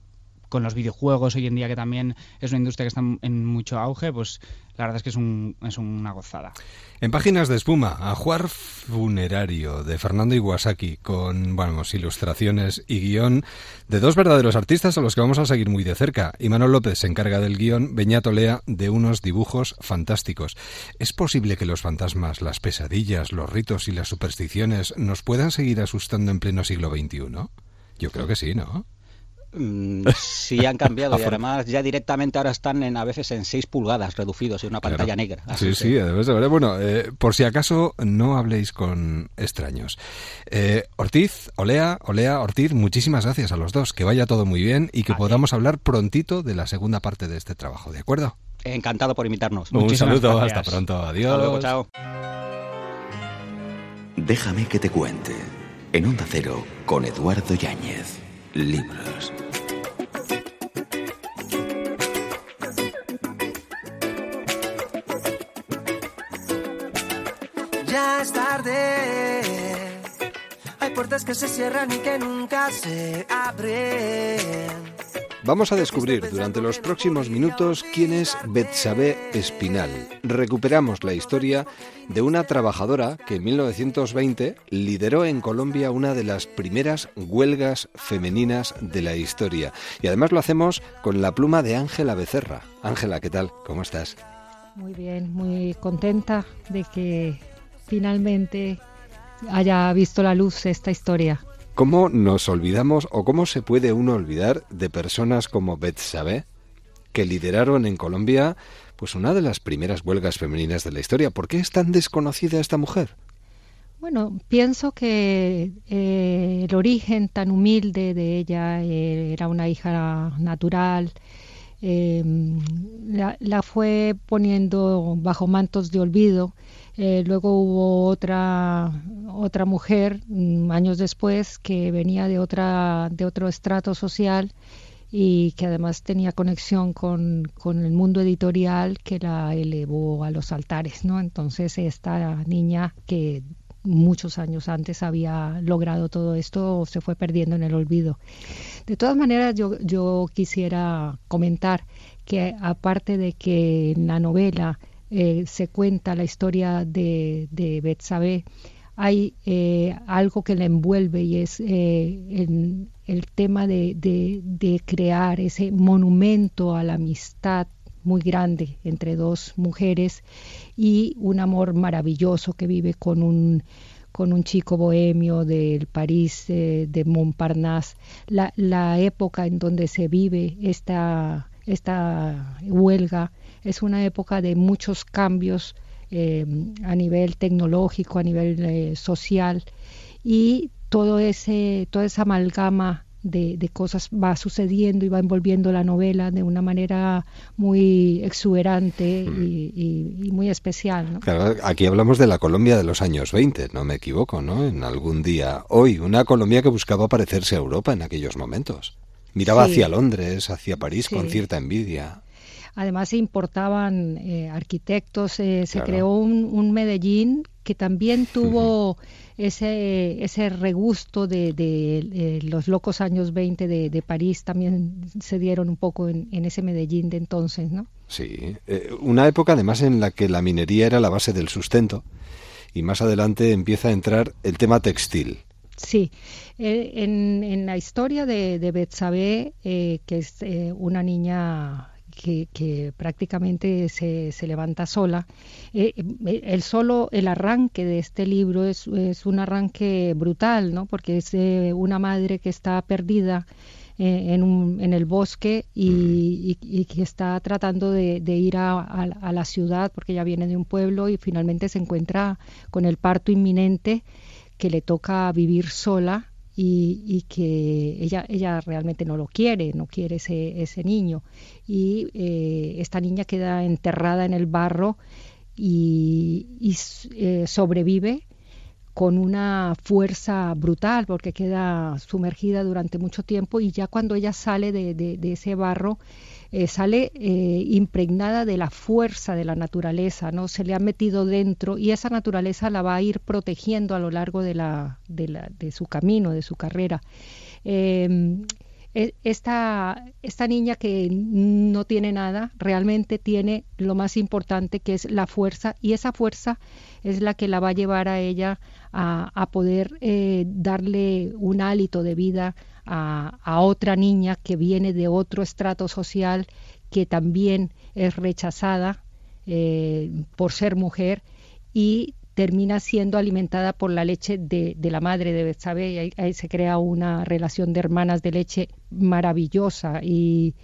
con los videojuegos hoy en día que también es una industria que está en mucho auge, pues la verdad es que es, un, es una gozada. En páginas de espuma, Ajuar Funerario de Fernando Iwasaki, con bueno, ilustraciones y guion de dos verdaderos artistas a los que vamos a seguir muy de cerca. Imanol López se encarga del guion, Beñato Lea de unos dibujos fantásticos. ¿Es posible que los fantasmas, las pesadillas, los ritos y las supersticiones nos puedan seguir asustando en pleno siglo XXI? Yo creo que sí, ¿no? Mm, sí han cambiado y además ya directamente ahora están en a veces en 6 pulgadas reducidos en una pantalla negra. sí, sí, además de verdad. Bueno, eh, por si acaso no habléis con extraños. Eh, Ortiz, Olea, Olea, Ortiz, muchísimas gracias a los dos. Que vaya todo muy bien y que podamos hablar prontito de la segunda parte de este trabajo, ¿de acuerdo? Encantado por invitarnos. Un saludo, hasta pronto, adiós. chao. Déjame que te cuente. En Onda Cero, con Eduardo Yáñez libros. Ya es tarde, hay puertas que se cierran y que nunca se abren Vamos a descubrir durante los próximos minutos quién es Betsabe Espinal. Recuperamos la historia de una trabajadora que en 1920 lideró en Colombia una de las primeras huelgas femeninas de la historia. Y además lo hacemos con la pluma de Ángela Becerra. Ángela, ¿qué tal? ¿Cómo estás? Muy bien, muy contenta de que finalmente haya visto la luz esta historia. ¿Cómo nos olvidamos o cómo se puede uno olvidar de personas como Betsabe, que lideraron en Colombia pues una de las primeras huelgas femeninas de la historia? ¿Por qué es tan desconocida esta mujer? Bueno, pienso que eh, el origen tan humilde de ella eh, era una hija natural. Eh, la, la, fue poniendo bajo mantos de olvido eh, luego hubo otra, otra mujer mm, años después que venía de, otra, de otro estrato social y que además tenía conexión con, con, el mundo editorial que la elevó a los altares, ¿no? Entonces esta niña que muchos años antes había logrado todo esto se fue perdiendo en el olvido. De todas maneras, yo, yo quisiera comentar que aparte de que en la novela eh, se cuenta la historia de, de hay eh, algo que la envuelve y es eh, el, tema de, de, crear ese monumento a la amistad muy grande entre dos mujeres y un amor maravilloso que vive con un con un chico bohemio del París de Montparnasse, la, la época en donde se vive esta, esta huelga es una época de muchos cambios eh, a nivel tecnológico, a nivel eh, social y todo ese, toda esa amalgama de, cosas va sucediendo y va envolviendo la novela de una manera muy exuberante mm. y, muy especial. Claro, aquí hablamos de la Colombia de los años 20, no me equivoco, ¿no? En algún día. Hoy, una Colombia que buscaba parecerse a Europa en aquellos momentos. Miraba hacia Londres, hacia París con cierta envidia. Además se importaban eh, arquitectos, eh, se creó un, Medellín que también tuvo ese, ese regusto de, de, los locos años 20 de, París, también se dieron un poco en, ese Medellín de entonces, ¿no? Sí, eh, una época además en la que la minería era la base del sustento y más adelante empieza a entrar el tema textil. Sí, en, en, la historia de, de Betsabe, que es una niña que, prácticamente se, se, levanta sola. Eh, eh, el solo el arranque de este libro es, es un arranque brutal, ¿no? Porque es eh, una madre que está perdida en, un, en, el bosque y, y, que está tratando de, de ir a, a, la ciudad porque ella viene de un pueblo y finalmente se encuentra con el parto inminente que le toca vivir sola y, que ella, ella realmente no lo quiere, no quiere ese, ese niño. Y eh, esta niña queda enterrada en el barro y, eh, sobrevive con una fuerza brutal porque queda sumergida durante mucho tiempo y ya cuando ella sale de, de ese barro eh, sale eh, impregnada de la fuerza de la naturaleza, ¿no? Se le ha metido dentro y esa naturaleza la va a ir protegiendo a lo largo de, la, de, de su camino, de su carrera. Em, e, esta, esta niña que no tiene nada, realmente tiene lo más importante que es la fuerza y esa fuerza es la que la va a llevar a ella a, poder eh, darle un hálito de vida a, otra niña que viene de otro estrato social que también es rechazada eh, por ser mujer y termina siendo alimentada por la leche de, la madre de Betsabe y ahí, se crea una relación de hermanas de leche maravillosa y,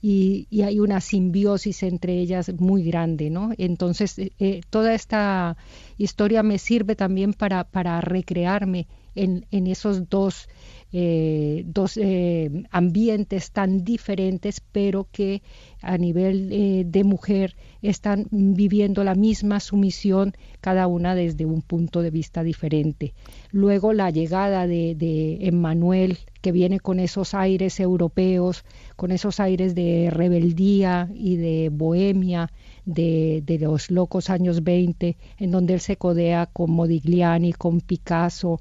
y, hay una simbiosis entre ellas muy grande, ¿no? Entonces, eh, eh, toda esta historia me sirve también para, para recrearme en, en esos dos eh, dos eh, ambientes tan diferentes, pero que a nivel eh, de mujer están viviendo la misma sumisión, cada una desde un punto de vista diferente. Luego la llegada de, de Emmanuel, que viene con esos aires europeos, con esos aires de rebeldía y de bohemia, de, de, los locos años 20, en donde él se codea con Modigliani, con Picasso,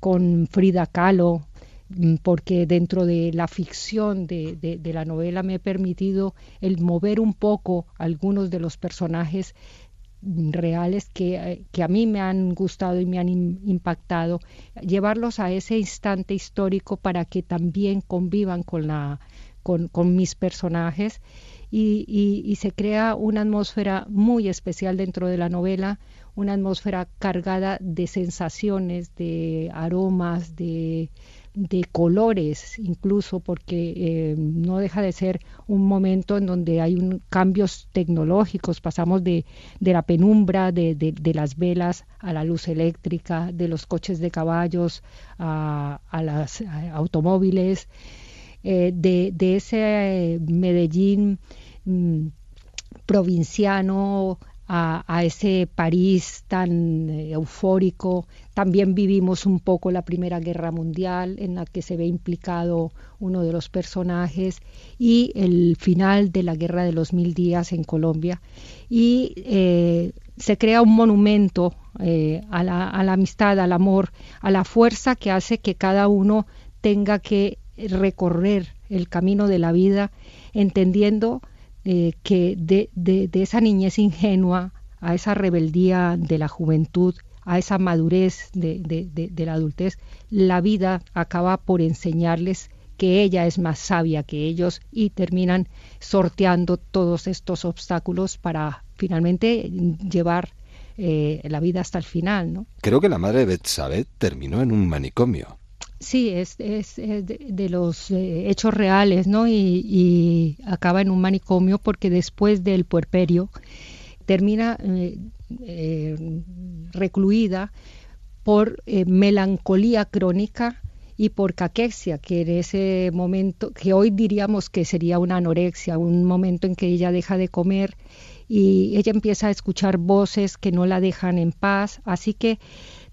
con Frida Kahlo, porque dentro de la ficción de, la novela me he permitido el mover un poco algunos de los personajes mm, reales que, eh, que, a mí me han gustado y me han impactado, llevarlos a ese instante histórico para que también convivan con, mis personajes. Y, se crea una atmósfera muy especial dentro de la novela, una atmósfera cargada de sensaciones, de aromas, de, de colores incluso porque eh, no deja de ser un momento en donde hay un, cambios tecnológicos. Pasamos de, de la penumbra de, de, las velas a la luz eléctrica de los coches de caballos a, a los automóviles. Eh, de, ese Medellín mm, provinciano a, ese París tan eh, eufórico. También vivimos un poco la Primera Guerra Mundial en la que se ve implicado uno de los personajes y el final de la Guerra de los Mil Días en Colombia. Y eh, se crea un monumento eh, a, la, a la amistad, al amor, a la fuerza que hace que cada uno tenga que recorrer el camino de la vida entendiendo eh, que de, de, esa niñez ingenua a esa rebeldía de la juventud, a esa madurez de, de, la adultez, la vida acaba por enseñarles que ella es más sabia que ellos y terminan sorteando todos estos obstáculos para finalmente llevar eh, la vida hasta el final. ¿no? Creo que la madre de Betsabé terminó en un manicomio. Sí, es, es, de, los eh, hechos reales, ¿no? Y, acaba en un manicomio porque después del puerperio termina eh, eh, recluida por melancolía crónica y por caquexia, que en ese momento, que hoy diríamos que sería una anorexia, un momento en que ella deja de comer y ella empieza a escuchar voces que no la dejan en paz, así que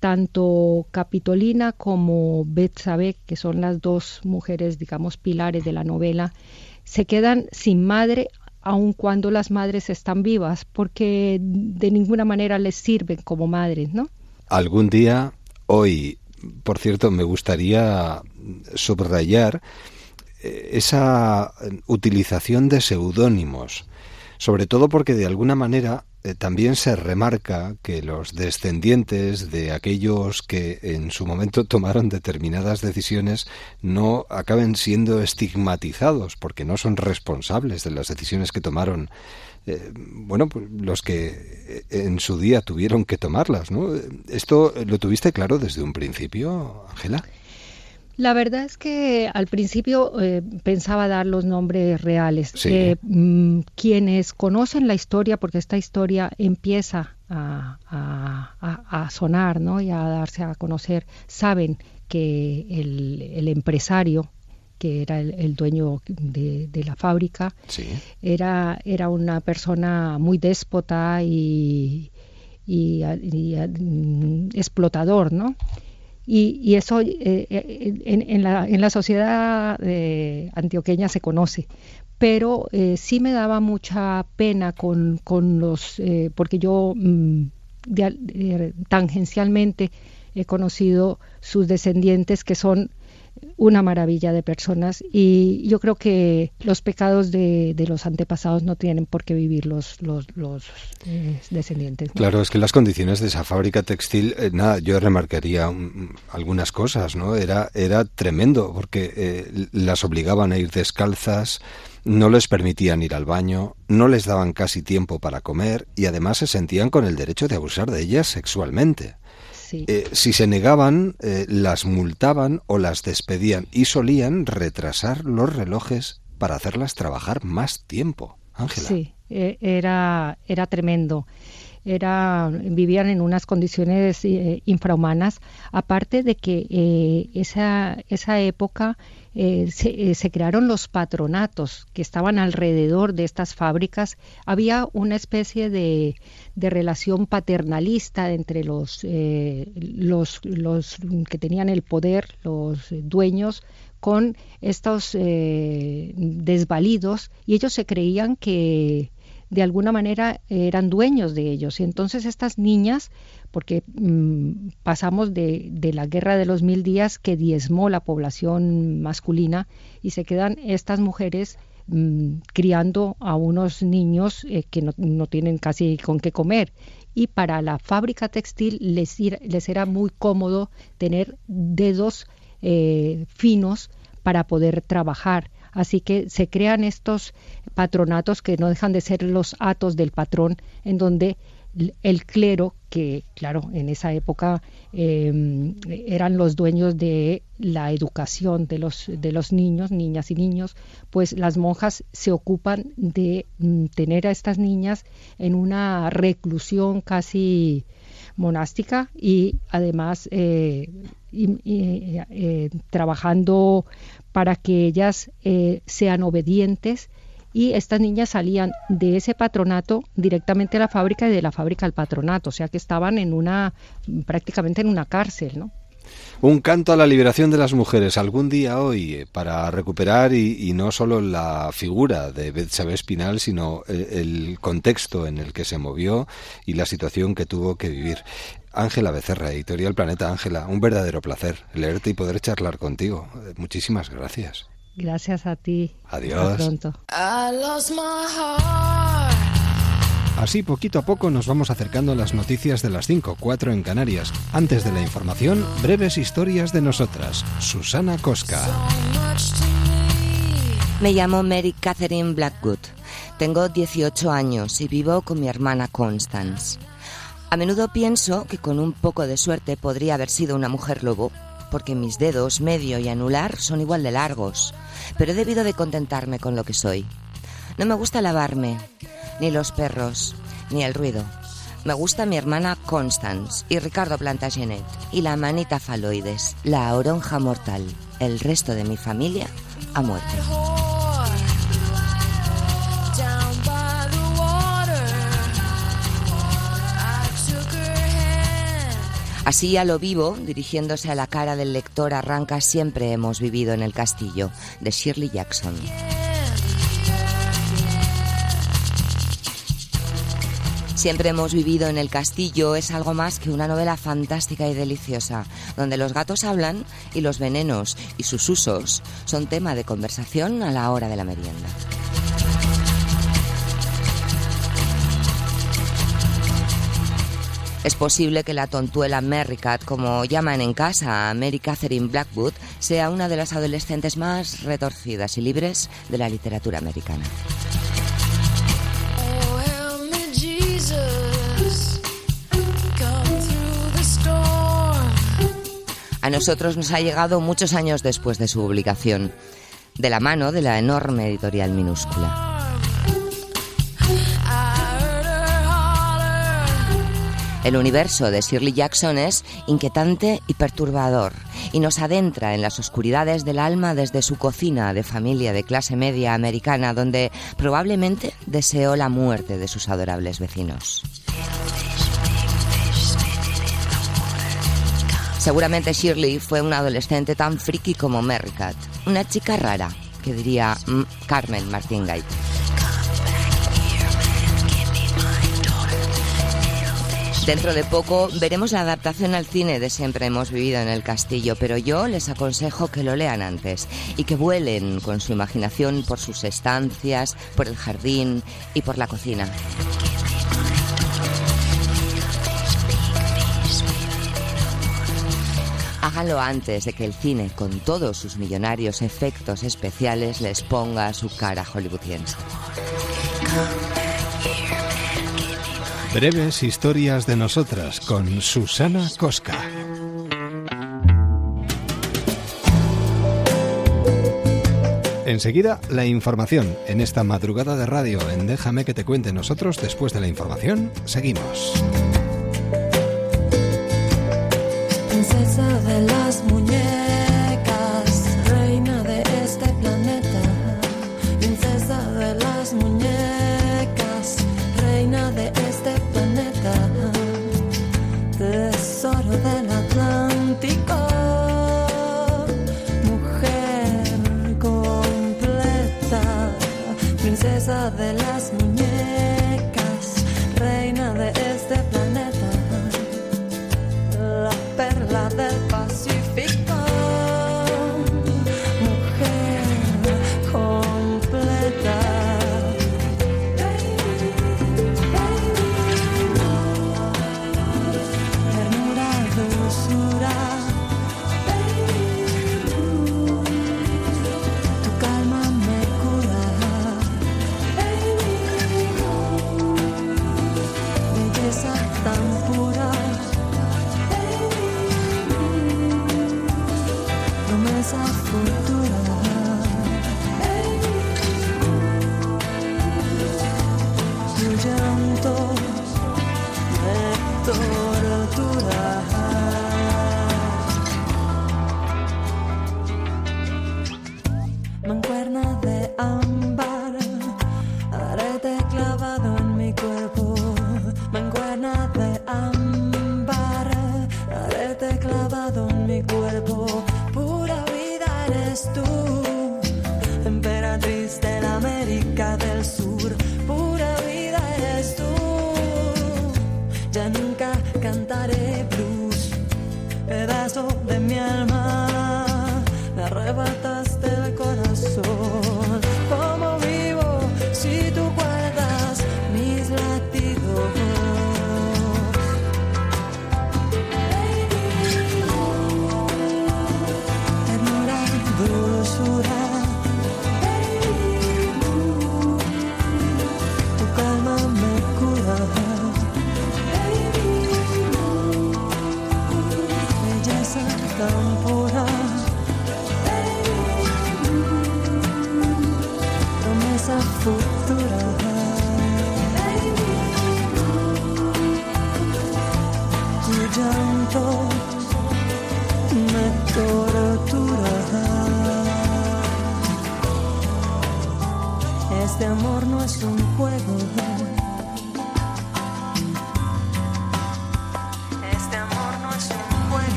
tanto Capitolina como Betsabe, que son las dos mujeres, digamos, pilares de la novela, se quedan sin madre aun cuando las madres están vivas, porque de ninguna manera les sirven como madres, ¿no? Algún día, hoy, por cierto, me gustaría subrayar eh, esa utilización de seudónimos, sobre todo porque de alguna manera también se remarca que los descendientes de aquellos que en su momento tomaron determinadas decisiones no acaben siendo estigmatizados porque no son responsables de las decisiones que tomaron eh, bueno, pues los que eh, en su día tuvieron que tomarlas, ¿no? ¿Esto lo tuviste claro desde un principio, Ángela? La verdad es que al principio eh, pensaba dar los nombres reales. Eh, mm, quienes conocen la historia, porque esta historia empieza a, sonar ¿no? y a darse a conocer, saben que el, empresario que era el, dueño de, la fábrica, era, era una persona muy déspota y, y, mm, explotador, ¿no? Y, eso eh, eh, en, la, en, la, sociedad eh, antioqueña se conoce. Pero sí me daba mucha pena con, con los, porque yo mm, tangencialmente he conocido sus descendientes que son una maravilla de personas y yo creo que los pecados de, los antepasados no tienen por qué vivir los, los, eh, descendientes. Claro, es que las condiciones de esa fábrica textil, eh, nada, yo remarcaría algunas cosas, ¿no? Era, era tremendo porque eh, las obligaban a ir descalzas, no les permitían ir al baño, no les daban casi tiempo para comer y además se sentían con el derecho de abusar de ellas sexualmente. Eh, si se negaban, eh, las multaban o las despedían y solían retrasar los relojes para hacerlas trabajar más tiempo. Ángela. Sí, eh, era, era tremendo. Era, vivían en unas condiciones eh, infrahumanas, aparte de que eh, esa, esa época eh, se, crearon los patronatos que estaban alrededor de estas fábricas. Había una especie de, de relación paternalista entre los, los, los, que tenían el poder, los dueños, con estos desvalidos, y ellos se creían que de alguna manera eran dueños de ellos. Y entonces estas niñas, porque mm, pasamos de, la guerra de los mil días que diezmó la población masculina y se quedan estas mujeres mm, criando a unos niños eh, que no, no, tienen casi con qué comer. Y para la fábrica textil les, les era muy cómodo tener dedos eh, finos para poder trabajar. Así que se crean estos patronatos que no dejan de ser los atos del patrón, en donde el clero, que claro, en esa época em, eran los dueños de la educación de los, de los niños, niñas y niños, pues las monjas se ocupan de mm, tener a estas niñas en una reclusión casi monástica y además eh, eh, trabajando para que ellas eh, sean obedientes y estas niñas salían de ese patronato directamente a la fábrica y de la fábrica al patronato, o sea que estaban en una prácticamente en una cárcel, ¿no? Un canto a la liberación de las mujeres algún día hoy eh, para recuperar y, no solo la figura de Betsabe Espinal, sino el, el, contexto en el que se movió y la situación que tuvo que vivir. Ángela Becerra, Editorial Planeta Ángela, un verdadero placer leerte y poder charlar contigo. Eh, muchísimas gracias. Gracias a ti. Adiós. Hasta pronto. Así poquito a poco nos vamos acercando a las noticias de las 5, 4 en Canarias. Antes de la información, breves historias de nosotras. Susana Cosca. Me llamo Mary Catherine Blackwood. Tengo 18 años y vivo con mi hermana Constance. A menudo pienso que con un poco de suerte podría haber sido una mujer lobo, porque mis dedos medio y anular son igual de largos, pero he debido de contentarme con lo que soy. No me gusta lavarme, ni los perros, ni el ruido. Me gusta mi hermana Constance y Ricardo Plantagenet y la manita faloides, la oronja mortal. El resto de mi familia ha muerto. Así a lo vivo, dirigiéndose a la cara del lector, arranca Siempre hemos vivido en el castillo, de Shirley Jackson. Siempre hemos vivido en el castillo es algo más que una novela fantástica y deliciosa, donde los gatos hablan y los venenos y sus usos son tema de conversación a la hora de la merienda. Es posible que la tontuela Merricat, como llaman en casa a Mary Catherine Blackwood, sea una de las adolescentes más retorcidas y libres de la literatura americana. A nosotros nos ha llegado muchos años después de su publicación, de la mano de la enorme editorial minúscula. El universo de Shirley Jackson es inquietante y perturbador y nos adentra en las oscuridades del alma desde su cocina de familia de clase media americana donde probablemente deseó la muerte de sus adorables vecinos. Seguramente Shirley fue una adolescente tan friki como Merricat, una chica rara, que diría mm, Carmen Martín Gaite. Dentro de poco veremos la adaptación al cine de Siempre hemos vivido en el castillo, pero yo les aconsejo que lo lean antes y que vuelen con su imaginación por sus estancias, por el jardín y por la cocina. Háganlo antes de que el cine, con todos sus millonarios efectos especiales, les ponga su cara hollywoodiense. Breves historias de nosotras con Susana Cosca. Enseguida, la información en esta madrugada de radio en Déjame que te cuente nosotros. Después de la información, seguimos. Princesa de las muñecas,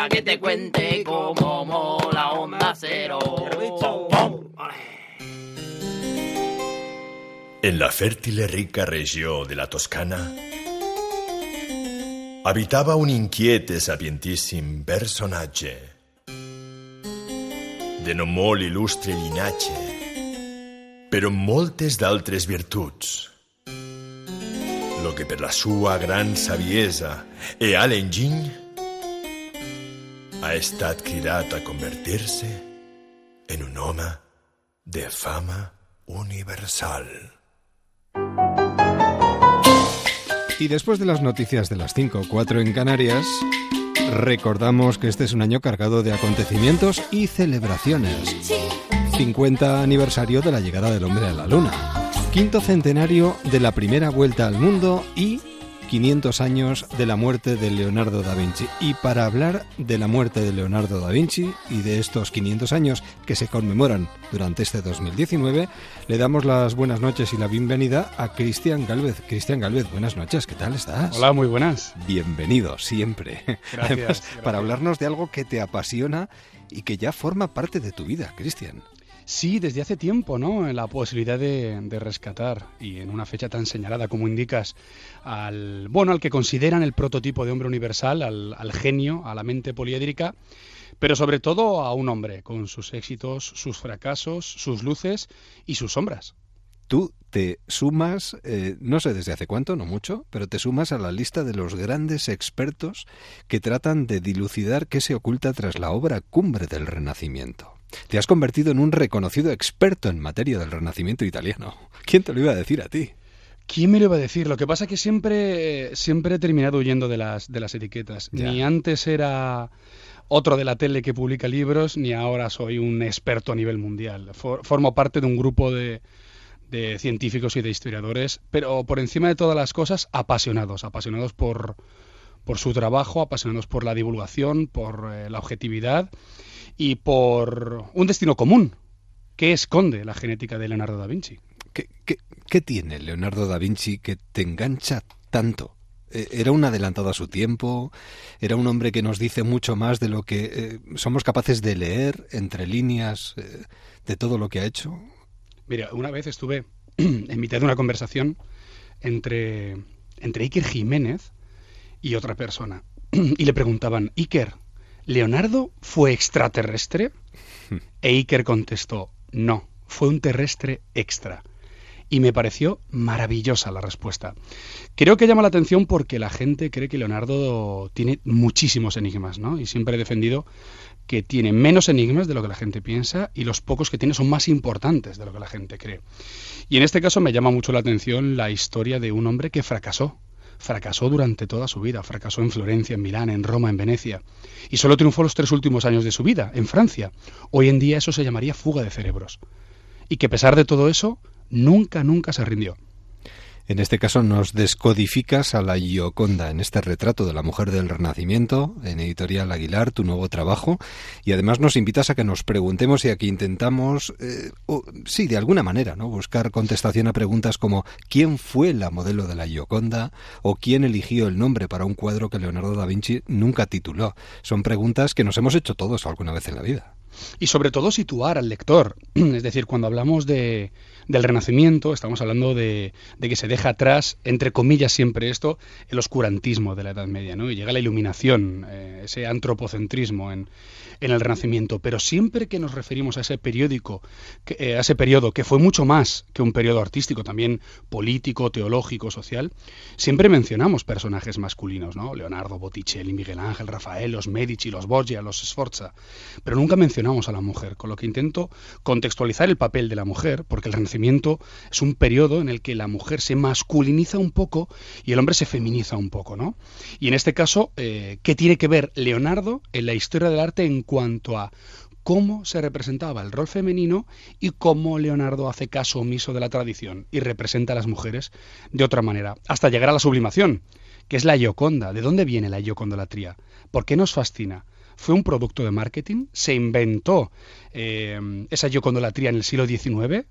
Deja que te cuente cómo onda cero. En la fértil y rica regió de la Toscana habitava un inquiet i sapientíssim personatge de no molt il·lustre llinatge, però moltes d'altres virtuts. Lo que per la sua gran saviesa e alt enginy ha estat cridat a convertir-se en un home de fama universal. Y después de las noticias de las 5 o 4 en Canarias, recordamos que este es un año cargado de acontecimientos y celebraciones. 50 aniversario de la llegada del hombre a la luna, quinto centenario de la primera vuelta al mundo y 500 años de la muerte de Leonardo da Vinci. Y para hablar de la muerte de Leonardo da Vinci y de estos 500 años que se conmemoran durante este 2019, le damos las buenas noches y la bienvenida a Cristian Galvez. Cristian Galvez, buenas noches, ¿qué tal estás? Hola, muy buenas. Bienvenido, siempre. Gracias, Además, gracias. para hablarnos de algo que te apasiona y que ya forma parte de tu vida, Cristian. Sí, desde hace tiempo, ¿no? La posibilidad de, rescatar, y en una fecha tan señalada como indicas, al, bueno, al que consideran el prototipo de hombre universal, al, al genio, a la mente poliédrica, pero sobre todo a un hombre, con sus éxitos, sus fracasos, sus luces y sus sombras. tú te sumas, eh, no sé desde hace cuánto, no mucho, pero te sumas a la lista de los grandes expertos que tratan de dilucidar qué se oculta tras la obra cumbre del Renacimiento. Te has convertido en un reconocido experto en materia del Renacimiento italiano. ¿Quién te lo iba a decir a ti? ¿Quién me lo iba a decir? Lo que pasa es que siempre, siempre he terminado huyendo de las, de las etiquetas. Ni antes era otro de la tele que publica libros, ni ahora soy un experto a nivel mundial. formo parte de un grupo de, de científicos y de historiadores, pero por encima de todas las cosas, apasionados, apasionados por, por su trabajo, apasionados por la divulgación, por eh, la objetividad y por un destino común. ¿Qué esconde la genética de Leonardo da Vinci? ¿Qué, qué, tiene Leonardo da Vinci que te engancha tanto? Eh, era un adelantado a su tiempo, era un hombre que nos dice mucho más de lo que eh, somos capaces de leer entre líneas de todo lo que ha hecho. Mira, una vez estuve en mitad de una conversación entre, entre Iker Jiménez y otra persona. Y le preguntaban, Iker, ¿Leonardo fue extraterrestre? E Iker contestó, no, fue un terrestre extra. Y me pareció maravillosa la respuesta. Creo que llama la atención porque la gente cree que Leonardo tiene muchísimos enigmas, ¿no? Y siempre he defendido que tiene menos enigmas de lo que la gente piensa y los pocos que tiene son más importantes de lo que la gente cree. Y en este caso me llama mucho la atención la historia de un hombre que fracasó. Fracasó durante toda su vida, fracasó en Florencia, en Milán, en Roma, en Venecia, y solo triunfó los tres últimos años de su vida, en Francia. Hoy en día eso se llamaría fuga de cerebros. Y que a pesar de todo eso, nunca, nunca se rindió. En este caso nos descodificas a la Gioconda en este retrato de la mujer del Renacimiento, en Editorial Aguilar, tu nuevo trabajo, y además nos invitas a que nos preguntemos y a que intentamos, eh, sí, de alguna manera, ¿no? buscar contestación a preguntas como ¿quién fue la modelo de la Gioconda? o ¿quién eligió el nombre para un cuadro que Leonardo da Vinci nunca tituló? Son preguntas que nos hemos hecho todos alguna vez en la vida. Y sobre todo situar al lector, es decir, cuando hablamos de del Renacimiento, estamos hablando de, que se deja atrás, entre comillas siempre esto, el oscurantismo de la Edad Media, ¿no? Y llega la iluminación, eh, ese antropocentrismo en, el Renacimiento. Pero siempre que nos referimos a ese periódico, eh, a ese periodo que fue mucho más que un periodo artístico, también político, teológico, social, siempre mencionamos personajes masculinos, ¿no? Leonardo, Botticelli, Miguel Ángel, Rafael, los Medici, los Borgia, los Sforza, pero nunca mencionamos a la mujer, con lo que intento contextualizar el papel de la mujer, porque el Renacimiento es un periodo en el que la mujer se masculiniza un poco y el hombre se feminiza un poco, ¿no? Y en este caso, eh, ¿qué tiene que ver Leonardo en la historia del arte en cuanto a cómo se representaba el rol femenino y cómo Leonardo hace caso omiso de la tradición y representa a las mujeres de otra manera, hasta llegar a la sublimación, que es la Gioconda. ¿De dónde viene la Giocondolatría? ¿Por qué nos fascina? ¿Fue un producto de marketing? ¿Se inventó eh, esa Giocondolatría en el siglo XIX?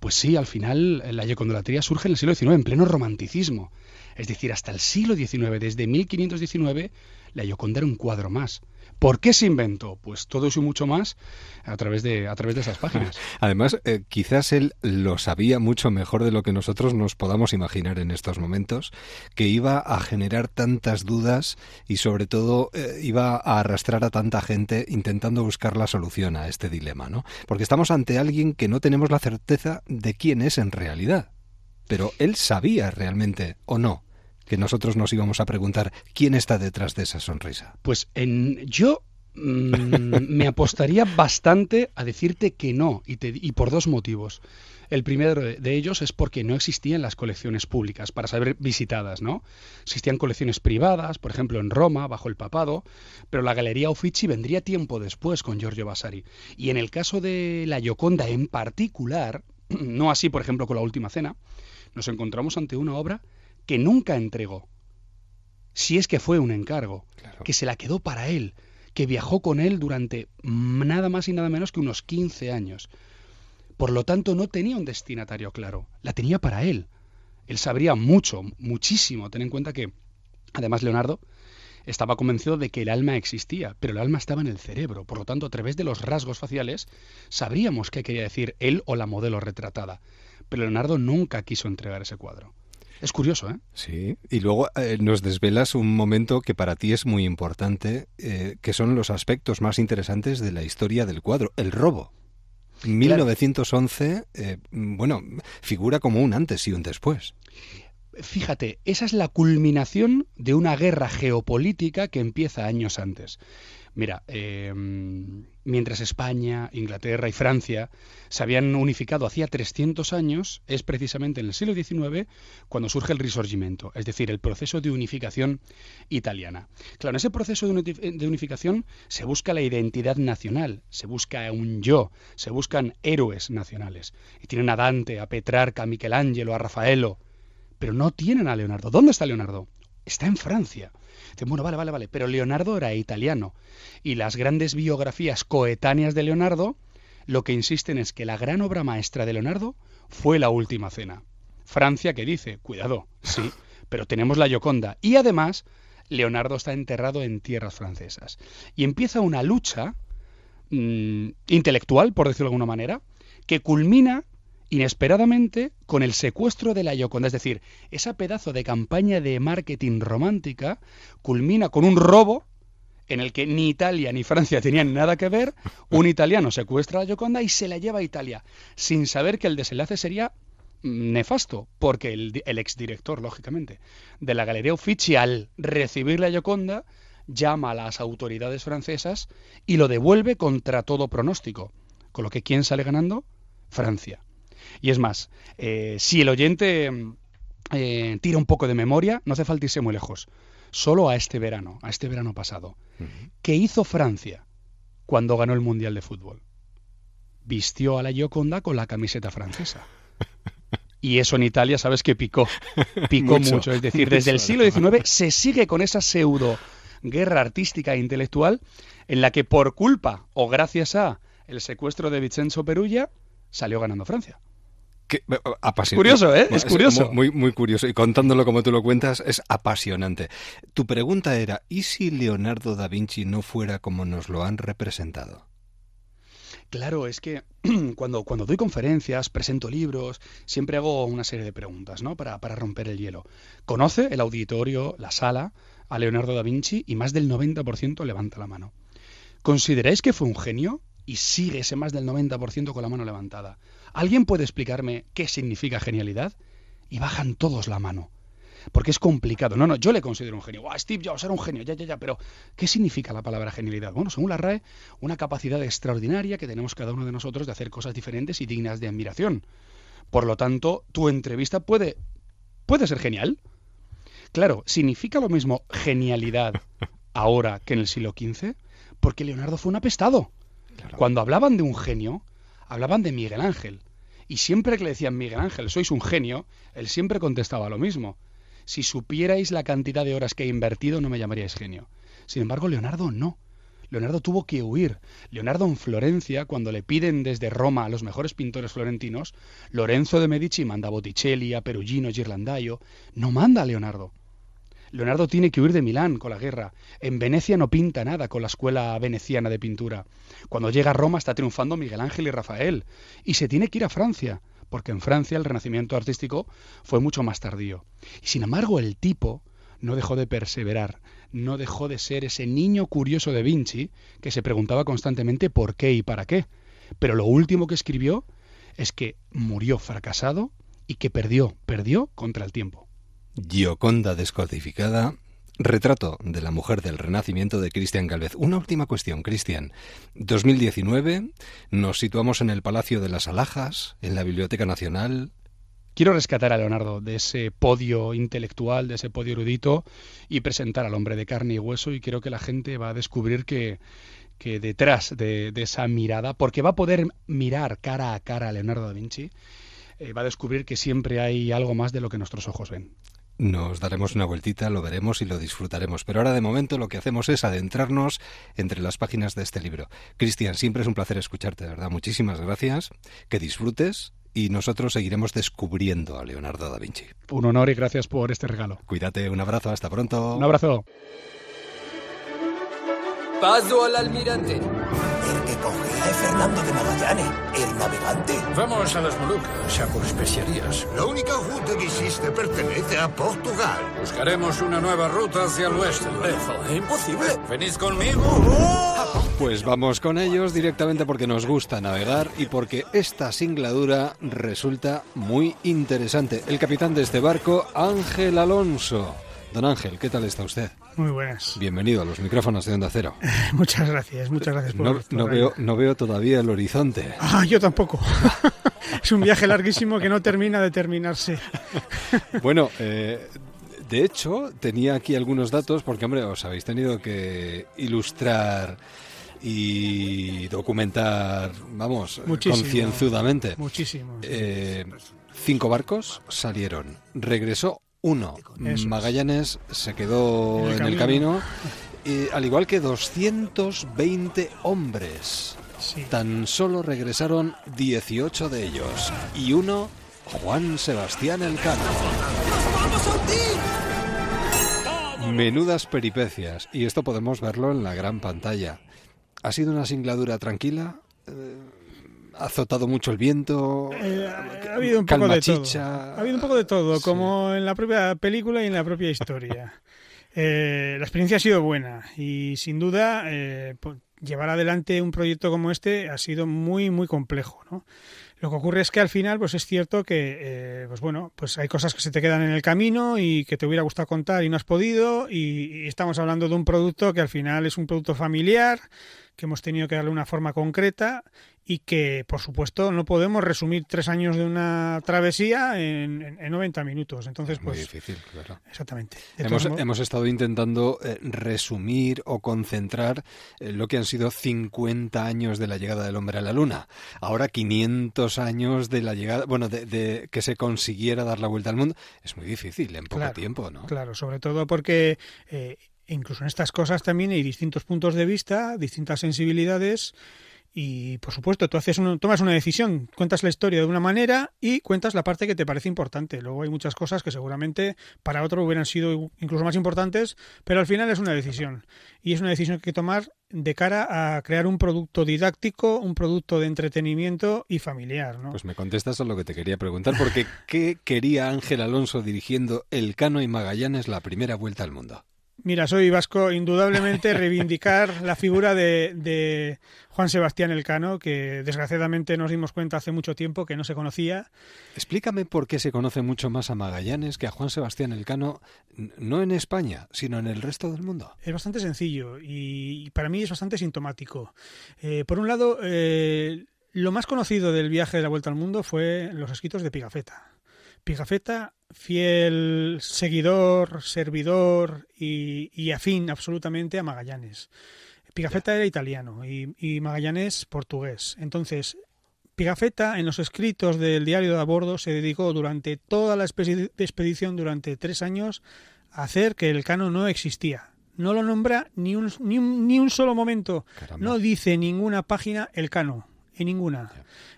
Pues sí, al final la yocondolatría surge en el siglo XIX, en pleno romanticismo. Es decir, hasta el siglo XIX, desde 1519, la Yoconda era un cuadro más. ¿Por qué se inventó? Pues todo eso y mucho más a través de, a través de esas páginas. Además, eh, quizás él lo sabía mucho mejor de lo que nosotros nos podamos imaginar en estos momentos, que iba a generar tantas dudas y sobre todo eh, iba a arrastrar a tanta gente intentando buscar la solución a este dilema, ¿no? Porque estamos ante alguien que no tenemos la certeza de quién es en realidad. Pero él sabía realmente o no que nosotros nos íbamos a preguntar quién está detrás de esa sonrisa. Pues en yo mm, me apostaría bastante a decirte que no, y, por dos motivos. El primero de ellos es porque no existían las colecciones públicas para ser visitadas, ¿no? Existían colecciones privadas, por ejemplo en Roma, bajo el papado, pero la Galería Uffizi vendría tiempo después con Giorgio Vasari. Y en el caso de la Gioconda en particular, no así, por ejemplo, con la Última Cena, nos encontramos ante una obra que nunca entregó. Si es que fue un encargo, que se la quedó para él, que viajó con él durante nada más y nada menos que unos 15 años. Por lo tanto, no tenía un destinatario claro, la tenía para él. Él sabría mucho, muchísimo. Ten en cuenta que, además, Leonardo estaba convencido de que el alma existía, pero el alma estaba en el cerebro. Por lo tanto, a través de los rasgos faciales, sabríamos qué quería decir él o la modelo retratada. Pero Leonardo nunca quiso entregar ese cuadro. Es curioso, ¿eh? Sí, y luego eh, nos desvelas un momento que para ti es muy importante, eh, que son los aspectos más interesantes de la historia del cuadro, el robo. 1911, eh, bueno, figura como un antes y un después. Fíjate, esa es la culminación de una guerra geopolítica que empieza años antes. Mira, em, mientras España, Inglaterra y Francia se habían unificado hacía 300 años, es precisamente en el siglo XIX cuando surge el Risorgimento, es decir, el proceso de unificación italiana. Claro, en ese proceso de unificación se busca la identidad nacional, se busca un yo, se buscan héroes nacionales. Y tienen a Dante, a Petrarca, a Michelangelo, a Rafaelo, pero no tienen a Leonardo. ¿Dónde está Leonardo? Está en Francia. Dicen, bueno, vale, vale, vale, pero Leonardo era italiano. Y las grandes biografías coetáneas de Leonardo lo que insisten es que la gran obra maestra de Leonardo fue La Última Cena. Francia que dice, cuidado, sí, pero tenemos la Gioconda. Y además, Leonardo está enterrado en tierras francesas. Y empieza una lucha mm, intelectual, por decirlo de alguna manera, que culmina inesperadamente con el secuestro de la Yoconda. Es decir, esa pedazo de campaña de marketing romántica culmina con un robo en el que ni Italia ni Francia tenían nada que ver. Un italiano secuestra a la Yoconda y se la lleva a Italia, sin saber que el desenlace sería nefasto, porque el, exdirector, lógicamente, de la Galería Uffizi, al recibir la Yoconda, llama a las autoridades francesas y lo devuelve contra todo pronóstico. Con lo que ¿quién sale ganando? Francia. Y es más, eh, si el oyente eh, tira un poco de memoria, no hace falta irse muy lejos. Solo a este verano, a este verano pasado. ¿Qué hizo Francia cuando ganó el Mundial de Fútbol? Vistió a la Gioconda con la camiseta francesa. Y eso en Italia, sabes que picó. Picó mucho. Es decir, desde el siglo XIX se sigue con esa pseudo guerra artística e intelectual en la que por culpa o gracias a el secuestro de Vincenzo Perugia salió ganando Francia. Que, eh, curioso, ¿eh? Es, curioso. Muy, muy curioso. Y contándolo como tú lo cuentas, es apasionante. Tu pregunta era, ¿y si Leonardo da Vinci no fuera como nos lo han representado? Claro, es que cuando, cuando doy conferencias, presento libros, siempre hago una serie de preguntas, ¿no? Para, para romper el hielo. ¿Conoce el auditorio, la sala, a Leonardo da Vinci? Y más del 90% levanta la mano. ¿Consideráis que fue un genio? Y sigue ese más del 90% con la mano levantada. ¿Alguien puede explicarme qué significa genialidad? Y bajan todos la mano. Porque es complicado. No, no, yo le considero un genio. ¡Wow, Steve Jobs era un genio! Ya, ya, ya. Pero, ¿qué significa la palabra genialidad? Bueno, según la RAE, una capacidad extraordinaria que tenemos cada uno de nosotros de hacer cosas diferentes y dignas de admiración. Por lo tanto, tu entrevista puede, puede ser genial. Claro, ¿significa lo mismo genialidad ahora que en el siglo XV? Porque Leonardo fue un apestado. Cuando hablaban de un genio, hablaban de Miguel Ángel. Y siempre que le decían Miguel Ángel, sois un genio, él siempre contestaba lo mismo. Si supierais la cantidad de horas que he invertido, no me llamaríais genio. Sin embargo, Leonardo no. Leonardo tuvo que huir. Leonardo en Florencia, cuando le piden desde Roma a los mejores pintores florentinos, Lorenzo de Medici manda a Botticelli, a Perugino, Girlandaio. No manda a Leonardo. Leonardo tiene que huir de Milán con la guerra. En Venecia no pinta nada con la escuela veneciana de pintura. Cuando llega a Roma está triunfando Miguel Ángel y Rafael. Y se tiene que ir a Francia, porque en Francia el renacimiento artístico fue mucho más tardío. Y sin embargo el tipo no dejó de perseverar, no dejó de ser ese niño curioso de Vinci que se preguntaba constantemente por qué y para qué. Pero lo último que escribió es que murió fracasado y que perdió, perdió contra el tiempo. Gioconda descodificada. Retrato de la mujer del Renacimiento de Cristian Galvez. Una última cuestión, Cristian. 2019, nos situamos en el Palacio de las Alhajas, en la Biblioteca Nacional. Quiero rescatar a Leonardo de ese podio intelectual, de ese podio erudito y presentar al hombre de carne y hueso y creo que la gente va a descubrir que, detrás de, esa mirada, porque va a poder mirar cara a cara a Leonardo da Vinci, eh, va a descubrir que siempre hay algo más de lo que nuestros ojos ven. Nos daremos una vueltita, lo veremos y lo disfrutaremos. Pero ahora de momento lo que hacemos es adentrarnos entre las páginas de este libro. Cristian, siempre es un placer escucharte, de verdad. Muchísimas gracias. Que disfrutes y nosotros seguiremos descubriendo a Leonardo da Vinci. Un honor y gracias por este regalo. Cuídate, un abrazo, hasta pronto. Un abrazo. Paso al almirante. Fernando de Magallanes, el navegante. Vamos a las Molucas, a por especiarías. La única ruta que existe pertenece a Portugal. Buscaremos una nueva ruta hacia el oeste. Eso es imposible. ¿Venís conmigo? Pues vamos con ellos directamente porque nos gusta navegar y porque esta singladura resulta muy interesante. El capitán de este barco, Ángel Alonso. Don Ángel, ¿qué tal está usted? Muy buenas. Bienvenido a los micrófonos de Onda Cero. muchas gracias, muchas gracias por No, no veo, no veo todavía el horizonte. Ah, yo tampoco. es un viaje larguísimo que no termina de terminarse. bueno, eh, de hecho, tenía aquí algunos datos porque, hombre, os habéis tenido que ilustrar y documentar, vamos, Muchísimo. concienzudamente. Muchísimo. Eh, cinco barcos salieron. Regresó uno. Eso es. Magallanes se quedó En el camino. y, al igual que 220 hombres. Tan solo regresaron 18 de ellos. Y uno, Juan Sebastián Elcano. Menudas peripecias. Y esto podemos verlo en la gran pantalla. ¿Ha sido una singladura tranquila? Eh, ¿Ha azotado mucho el viento? Eh, ha habido un poco de todo. Ha habido un poco de todo, como en la propia película y en la propia historia. Eh, la experiencia ha sido buena y sin duda eh, llevar adelante un proyecto como este ha sido muy muy complejo, ¿no? Lo que ocurre es que al final, pues es cierto que, eh, pues bueno, pues hay cosas que se te quedan en el camino y que te hubiera gustado contar y no has podido. Y, y estamos hablando de un producto que al final es un producto familiar, que hemos tenido que darle una forma concreta y que, por supuesto, no podemos resumir tres años de una travesía en, en- en 90 minutos. Entonces, Muy pues, difícil, claro. exactamente. Hemos, modos- hemos estado intentando eh, resumir o concentrar eh, lo que han sido 50 años de la llegada del hombre a la luna. Ahora 500 años de la llegada, bueno, de, de que se consiguiera dar la vuelta al mundo. Es muy difícil en poco Claro, tiempo, ¿no? Claro, sobre todo porque eh, incluso en estas cosas también hay distintos puntos de vista, distintas sensibilidades y por supuesto tú haces uno- tomas una decisión, cuentas la historia de una manera y cuentas la parte que te parece importante. Luego hay muchas cosas que seguramente para otro hubieran sido incluso más importantes, pero al final es una decisión y es una decisión que hay que tomar de cara a crear un producto didáctico, un producto de entretenimiento y familiar, ¿no? Pues me contestas a lo que te quería preguntar, porque ¿qué quería Ángel Alonso dirigiendo el Cano y Magallanes la primera vuelta al mundo? Mira, soy vasco, indudablemente reivindicar la figura de, de Juan Sebastián Elcano, que desgraciadamente nos dimos cuenta hace mucho tiempo que no se conocía. Explícame por qué se conoce mucho más a Magallanes que a Juan Sebastián Elcano, no en España, sino en el resto del mundo. Es bastante sencillo y para mí es bastante sintomático. Eh, por un lado, eh, lo más conocido del viaje de la Vuelta al Mundo fue los escritos de Pigafetta. Pigafetta, fiel seguidor, servidor y, y afín absolutamente a Magallanes. Pigafetta era italiano y, y Magallanes portugués. Entonces, Pigafetta en los escritos del diario de a bordo se dedicó durante toda la expedi- expedición, durante tres años, a hacer que el cano no existía. No lo nombra ni un, ni un, ni un solo momento. No dice en ninguna página el cano, en ninguna.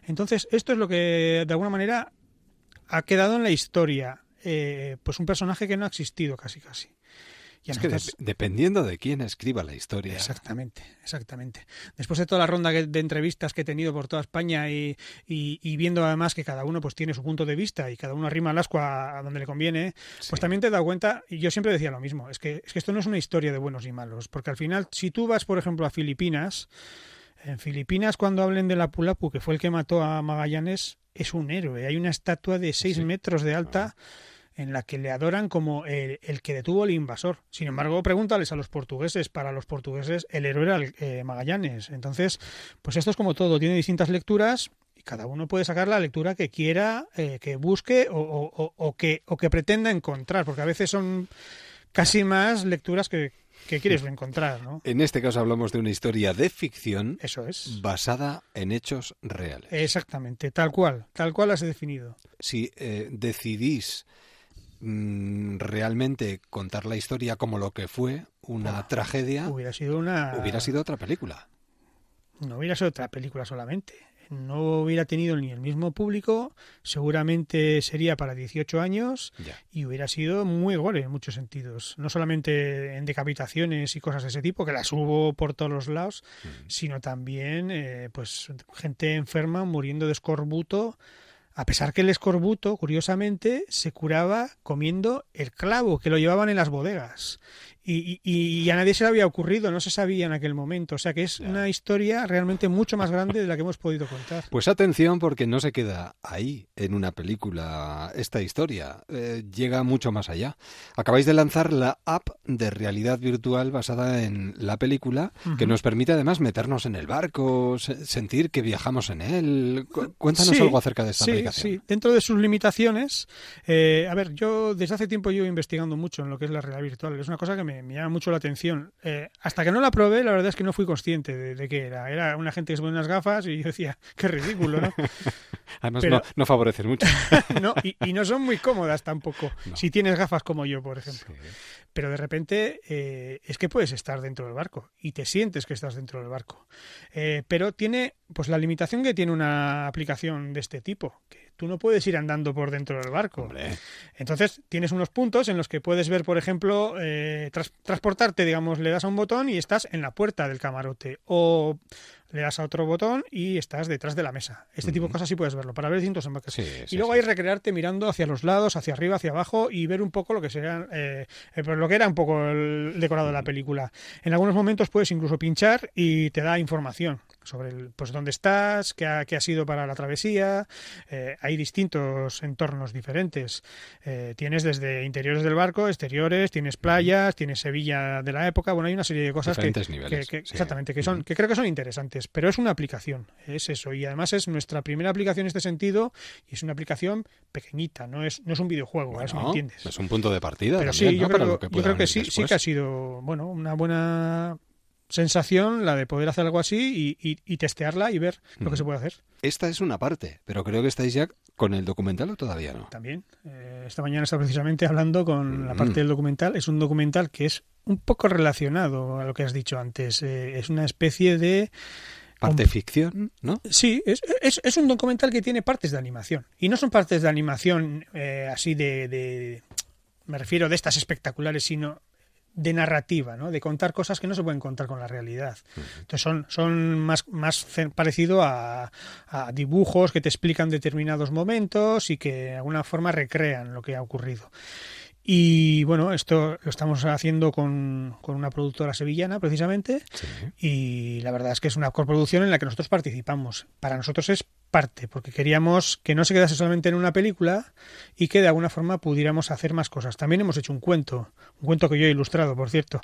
Entonces, esto es lo que de alguna manera ha quedado en la historia. Eh, pues un personaje que no ha existido casi casi. Y Es que dependiendo de quién escriba la historia. Exactamente, exactamente. Después de toda la ronda de entrevistas que he tenido por toda España y, y- y viendo además que cada uno pues tiene su punto de vista y cada uno arrima el asco a, a donde le conviene, pues también te he dado cuenta, y yo siempre decía lo mismo, es que, es que esto no es una historia de buenos y malos, porque al final, si tú vas, por ejemplo, a Filipinas, en Filipinas cuando hablen de la Pulapu, que fue el que mató a Magallanes, es un héroe. Hay una estatua de 6 metros de alta en la que le adoran como el, el que detuvo al invasor. Sin embargo, pregúntales a los portugueses. Para los portugueses el héroe era el, eh, Magallanes. Entonces, pues esto es como todo, tiene distintas lecturas y cada uno puede sacar la lectura que quiera, eh, que busque o, o- o- o que, o que pretenda encontrar, porque a veces son casi más lecturas que, que quieres encontrar, ¿no? En este caso hablamos de una historia de ficción Eso es. basada en hechos reales. Exactamente, tal cual, tal cual has definido. Si eh, decidís mm, realmente contar la historia como lo que fue, una tragedia, Hubiera sido una... hubiera sido otra película. No hubiera sido otra película solamente. no hubiera tenido ni el mismo público, seguramente sería para 18 años y hubiera sido muy gore en muchos sentidos. No solamente en decapitaciones y cosas de ese tipo, que las hubo por todos los lados, sino también eh, pues gente enferma muriendo de escorbuto a pesar que el escorbuto, curiosamente, se curaba comiendo el clavo que lo llevaban en las bodegas y, y, a nadie se le había ocurrido, no se sabía en aquel momento. O sea que es una historia realmente mucho más grande de la que hemos podido contar. Pues atención porque no se queda ahí en una película esta historia, eh, llega mucho más allá. Acabáis de lanzar la app de realidad virtual basada en la película que nos permite además meternos en el barco, sentir que viajamos en él. Cuéntanos algo acerca de esta aplicación. Sí, dentro de sus limitaciones, eh, a ver, yo desde hace tiempo llevo investigando mucho en lo que es la realidad virtual. Es una cosa que me me, llama mucho la atención. Eh, hasta que no la probé, la verdad es que no fui consciente de, qué era. Era una gente que se pone unas gafas y yo decía, qué ridículo, ¿no? Además, no, no favoreces mucho. no, y, no son muy cómodas tampoco, si tienes gafas como yo, por ejemplo. Pero de repente eh, es que puedes estar dentro del barco y te sientes que estás dentro del barco. Eh, pero tiene pues la limitación que tiene una aplicación de este tipo, que tú no puedes ir andando por dentro del barco. Entonces tienes unos puntos en los que puedes ver, por ejemplo, eh, transportarte, digamos, le das a un botón y estás en la puerta del camarote. O le das a otro botón y estás detrás de la mesa. Este tipo de cosas sí puedes verlo para ver distintos embarques. y luego hay recrearte mirando hacia los lados, hacia arriba, hacia abajo y ver un poco lo que sería, eh, eh, pues lo que era un poco el decorado de la película. En algunos momentos puedes incluso pinchar y te da información sobre el, pues dónde estás, qué ha, qué ha sido para la travesía. Eh, hay distintos entornos diferentes. tienes desde interiores del barco, exteriores, tienes playas, tienes Sevilla de la época. Bueno, hay una serie de cosas que, exactamente que son que creo que son interesantes pero es una aplicación, es eso. Y además es nuestra primera aplicación en este sentido y es una aplicación pequeñita, no es, no es un videojuego, eso me entiendes. Es un punto de partida. Pero sí, yo, creo, que, yo creo que sí, sí que ha sido bueno una buena sensación la de poder hacer algo así y, testearla y ver lo que se puede hacer. Esta es una parte, pero creo que estáis ya con el documental o todavía no. También. Eh, esta mañana está precisamente hablando con la parte del documental. Es un documental que es un poco relacionado a lo que has dicho antes. Eh, es una especie de... Parte ficción, ¿no? Sí, es, es, un documental que tiene partes de animación. Y no son partes de animación eh, así de, de, Me refiero de estas espectaculares, sino de narrativa, ¿no? de contar cosas que no se pueden contar con la realidad. Entonces son, son más, más parecido a, a, dibujos que te explican determinados momentos y que de alguna forma recrean lo que ha ocurrido. Y bueno, esto lo estamos haciendo con, con una productora sevillana precisamente y la verdad es que es una coproducción en la que nosotros participamos. Para nosotros es parte, porque queríamos que no se quedase solamente en una película y que de alguna forma pudiéramos hacer más cosas. También hemos hecho un cuento, un cuento que yo he ilustrado, por cierto.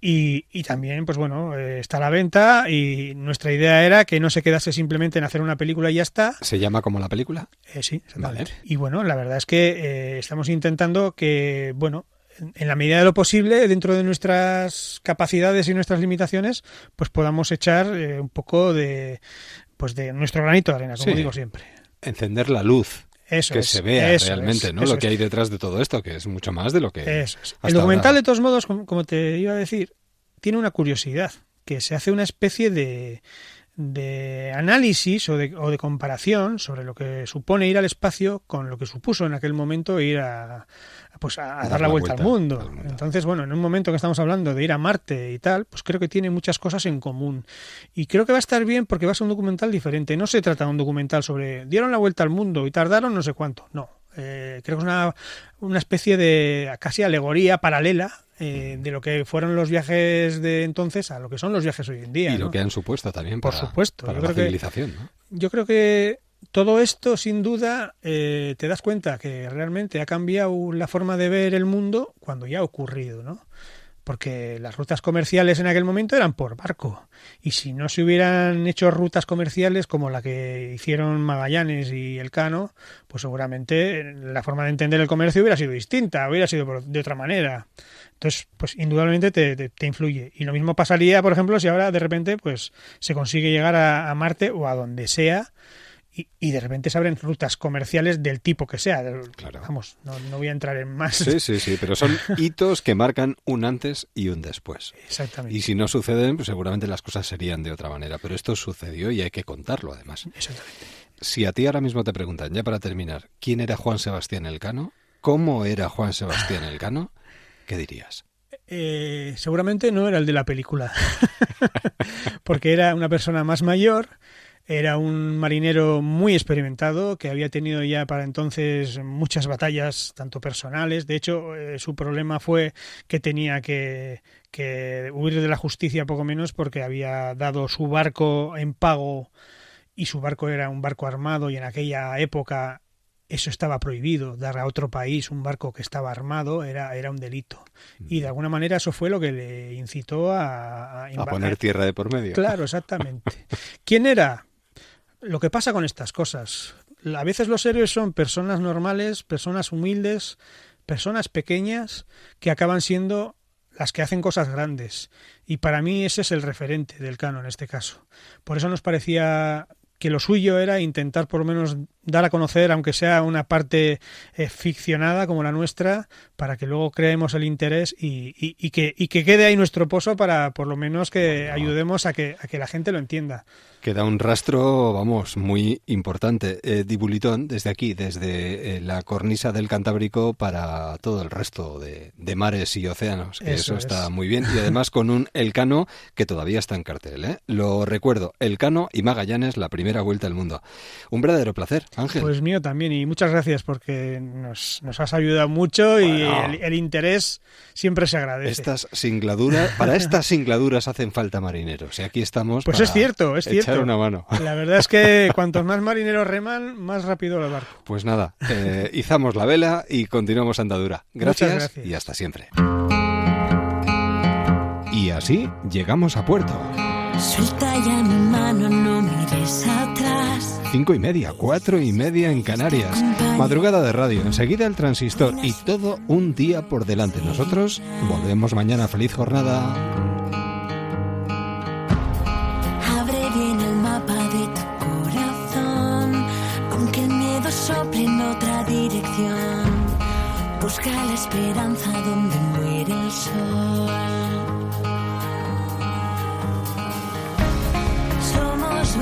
Y, y, también, pues bueno, eh, está a la venta y nuestra idea era que no se quedase simplemente en hacer una película y ya está. ¿Se llama como la película? Eh, sí, exactamente. Y bueno, la verdad es que eh, estamos intentando que, bueno, en la medida de lo posible, dentro de nuestras capacidades y nuestras limitaciones, pues podamos echar un poco de, pues de nuestro granito de arena, como digo siempre. Encender la luz. Eso que se vea realmente ¿no? lo que hay detrás de todo esto, que es mucho más de lo que... Eso El documental, de todos modos, como, te iba a decir, tiene una curiosidad, que se hace una especie de, de análisis o de, o de comparación sobre lo que supone ir al espacio con lo que supuso en aquel momento ir a, pues a, dar, la, vuelta, al, mundo. Entonces, bueno, en un momento que estamos hablando de ir a Marte y tal, pues creo que tiene muchas cosas en común. Y creo que va a estar bien porque va a ser un documental diferente. No se trata de un documental sobre dieron la vuelta al mundo y tardaron no sé cuánto. No. Eh, creo que es una, una especie de casi alegoría paralela eh, de lo que fueron los viajes de entonces a lo que son los viajes hoy en día. Y lo que han supuesto también para, Por supuesto. para la civilización. Yo creo que todo esto, sin duda, eh, te das cuenta que realmente ha cambiado la forma de ver el mundo cuando ya ha ocurrido, ¿no? Porque las rutas comerciales en aquel momento eran por barco. Y si no se hubieran hecho rutas comerciales como la que hicieron Magallanes y Elcano, pues seguramente la forma de entender el comercio hubiera sido distinta, hubiera sido de otra manera. Entonces, pues indudablemente te, te, influye. Y lo mismo pasaría, por ejemplo, si ahora de repente pues se consigue llegar a Marte o a donde sea y, y de repente se abren rutas comerciales del tipo que sea. Vamos, no, no voy a entrar en más. Sí, sí, sí, pero son hitos que marcan un antes y un después. Exactamente. Y si no suceden, pues seguramente las cosas serían de otra manera. Pero esto sucedió y hay que contarlo, además. Exactamente. Si a ti ahora mismo te preguntan, ya para terminar, ¿quién era Juan Sebastián Elcano? ¿Cómo era Juan Sebastián Elcano? ¿Qué dirías? Eh, seguramente no era el de la película, porque era una persona más mayor, era un marinero muy experimentado que había tenido ya para entonces muchas batallas, tanto personales. De hecho, eh, su problema fue que tenía que, que huir de la justicia poco menos porque había dado su barco en pago y su barco era un barco armado y en aquella época eso estaba prohibido, dar a otro país un barco que estaba armado era, era un delito. Y de alguna manera eso fue lo que le incitó a... A, a poner tierra de por medio. Claro, exactamente. ¿Quién era? Lo que pasa con estas cosas. A veces los héroes son personas normales, personas humildes, personas pequeñas que acaban siendo las que hacen cosas grandes. Y para mí ese es el referente del canon en este caso. Por eso nos parecía que lo suyo era intentar por lo menos dar a conocer, aunque sea una parte eh, ficcionada como la nuestra, para que luego creemos el interés y, y, y, que, y que quede ahí nuestro pozo para por lo menos que ayudemos a que, a que la gente lo entienda. Queda un rastro, vamos, muy importante. Eh, Dibulitón, desde aquí, desde eh, la cornisa del Cantábrico para todo el resto de, de mares y océanos. Que eso, Eso está es. muy bien. Y además con un Elcano que todavía está en cartel. ¿eh? Lo recuerdo, Elcano y Magallanes, la primera vuelta al mundo. Un verdadero placer, Ángel. Pues mío también, y muchas gracias porque nos, nos has ayudado mucho y el, el interés siempre se agradece. Estas singladuras, para estas singladuras hacen falta marineros. Y aquí estamos. Pues para es cierto, es echar cierto. una mano. La verdad es que cuantos más marineros reman, más rápido el barco. Pues nada, eh, izamos la vela y continuamos andadura. Gracias, gracias. y hasta siempre. Y así llegamos a puerto. Suelta ya mi mano, no mires atrás. Cinco y media, cuatro y media en Canarias. Madrugada de radio, enseguida el transistor y todo un día por delante. Nosotros volvemos mañana. Feliz jornada. Abre bien el mapa de tu corazón, aunque el miedo sople en otra dirección. Busca la esperanza donde muere el sol. Somos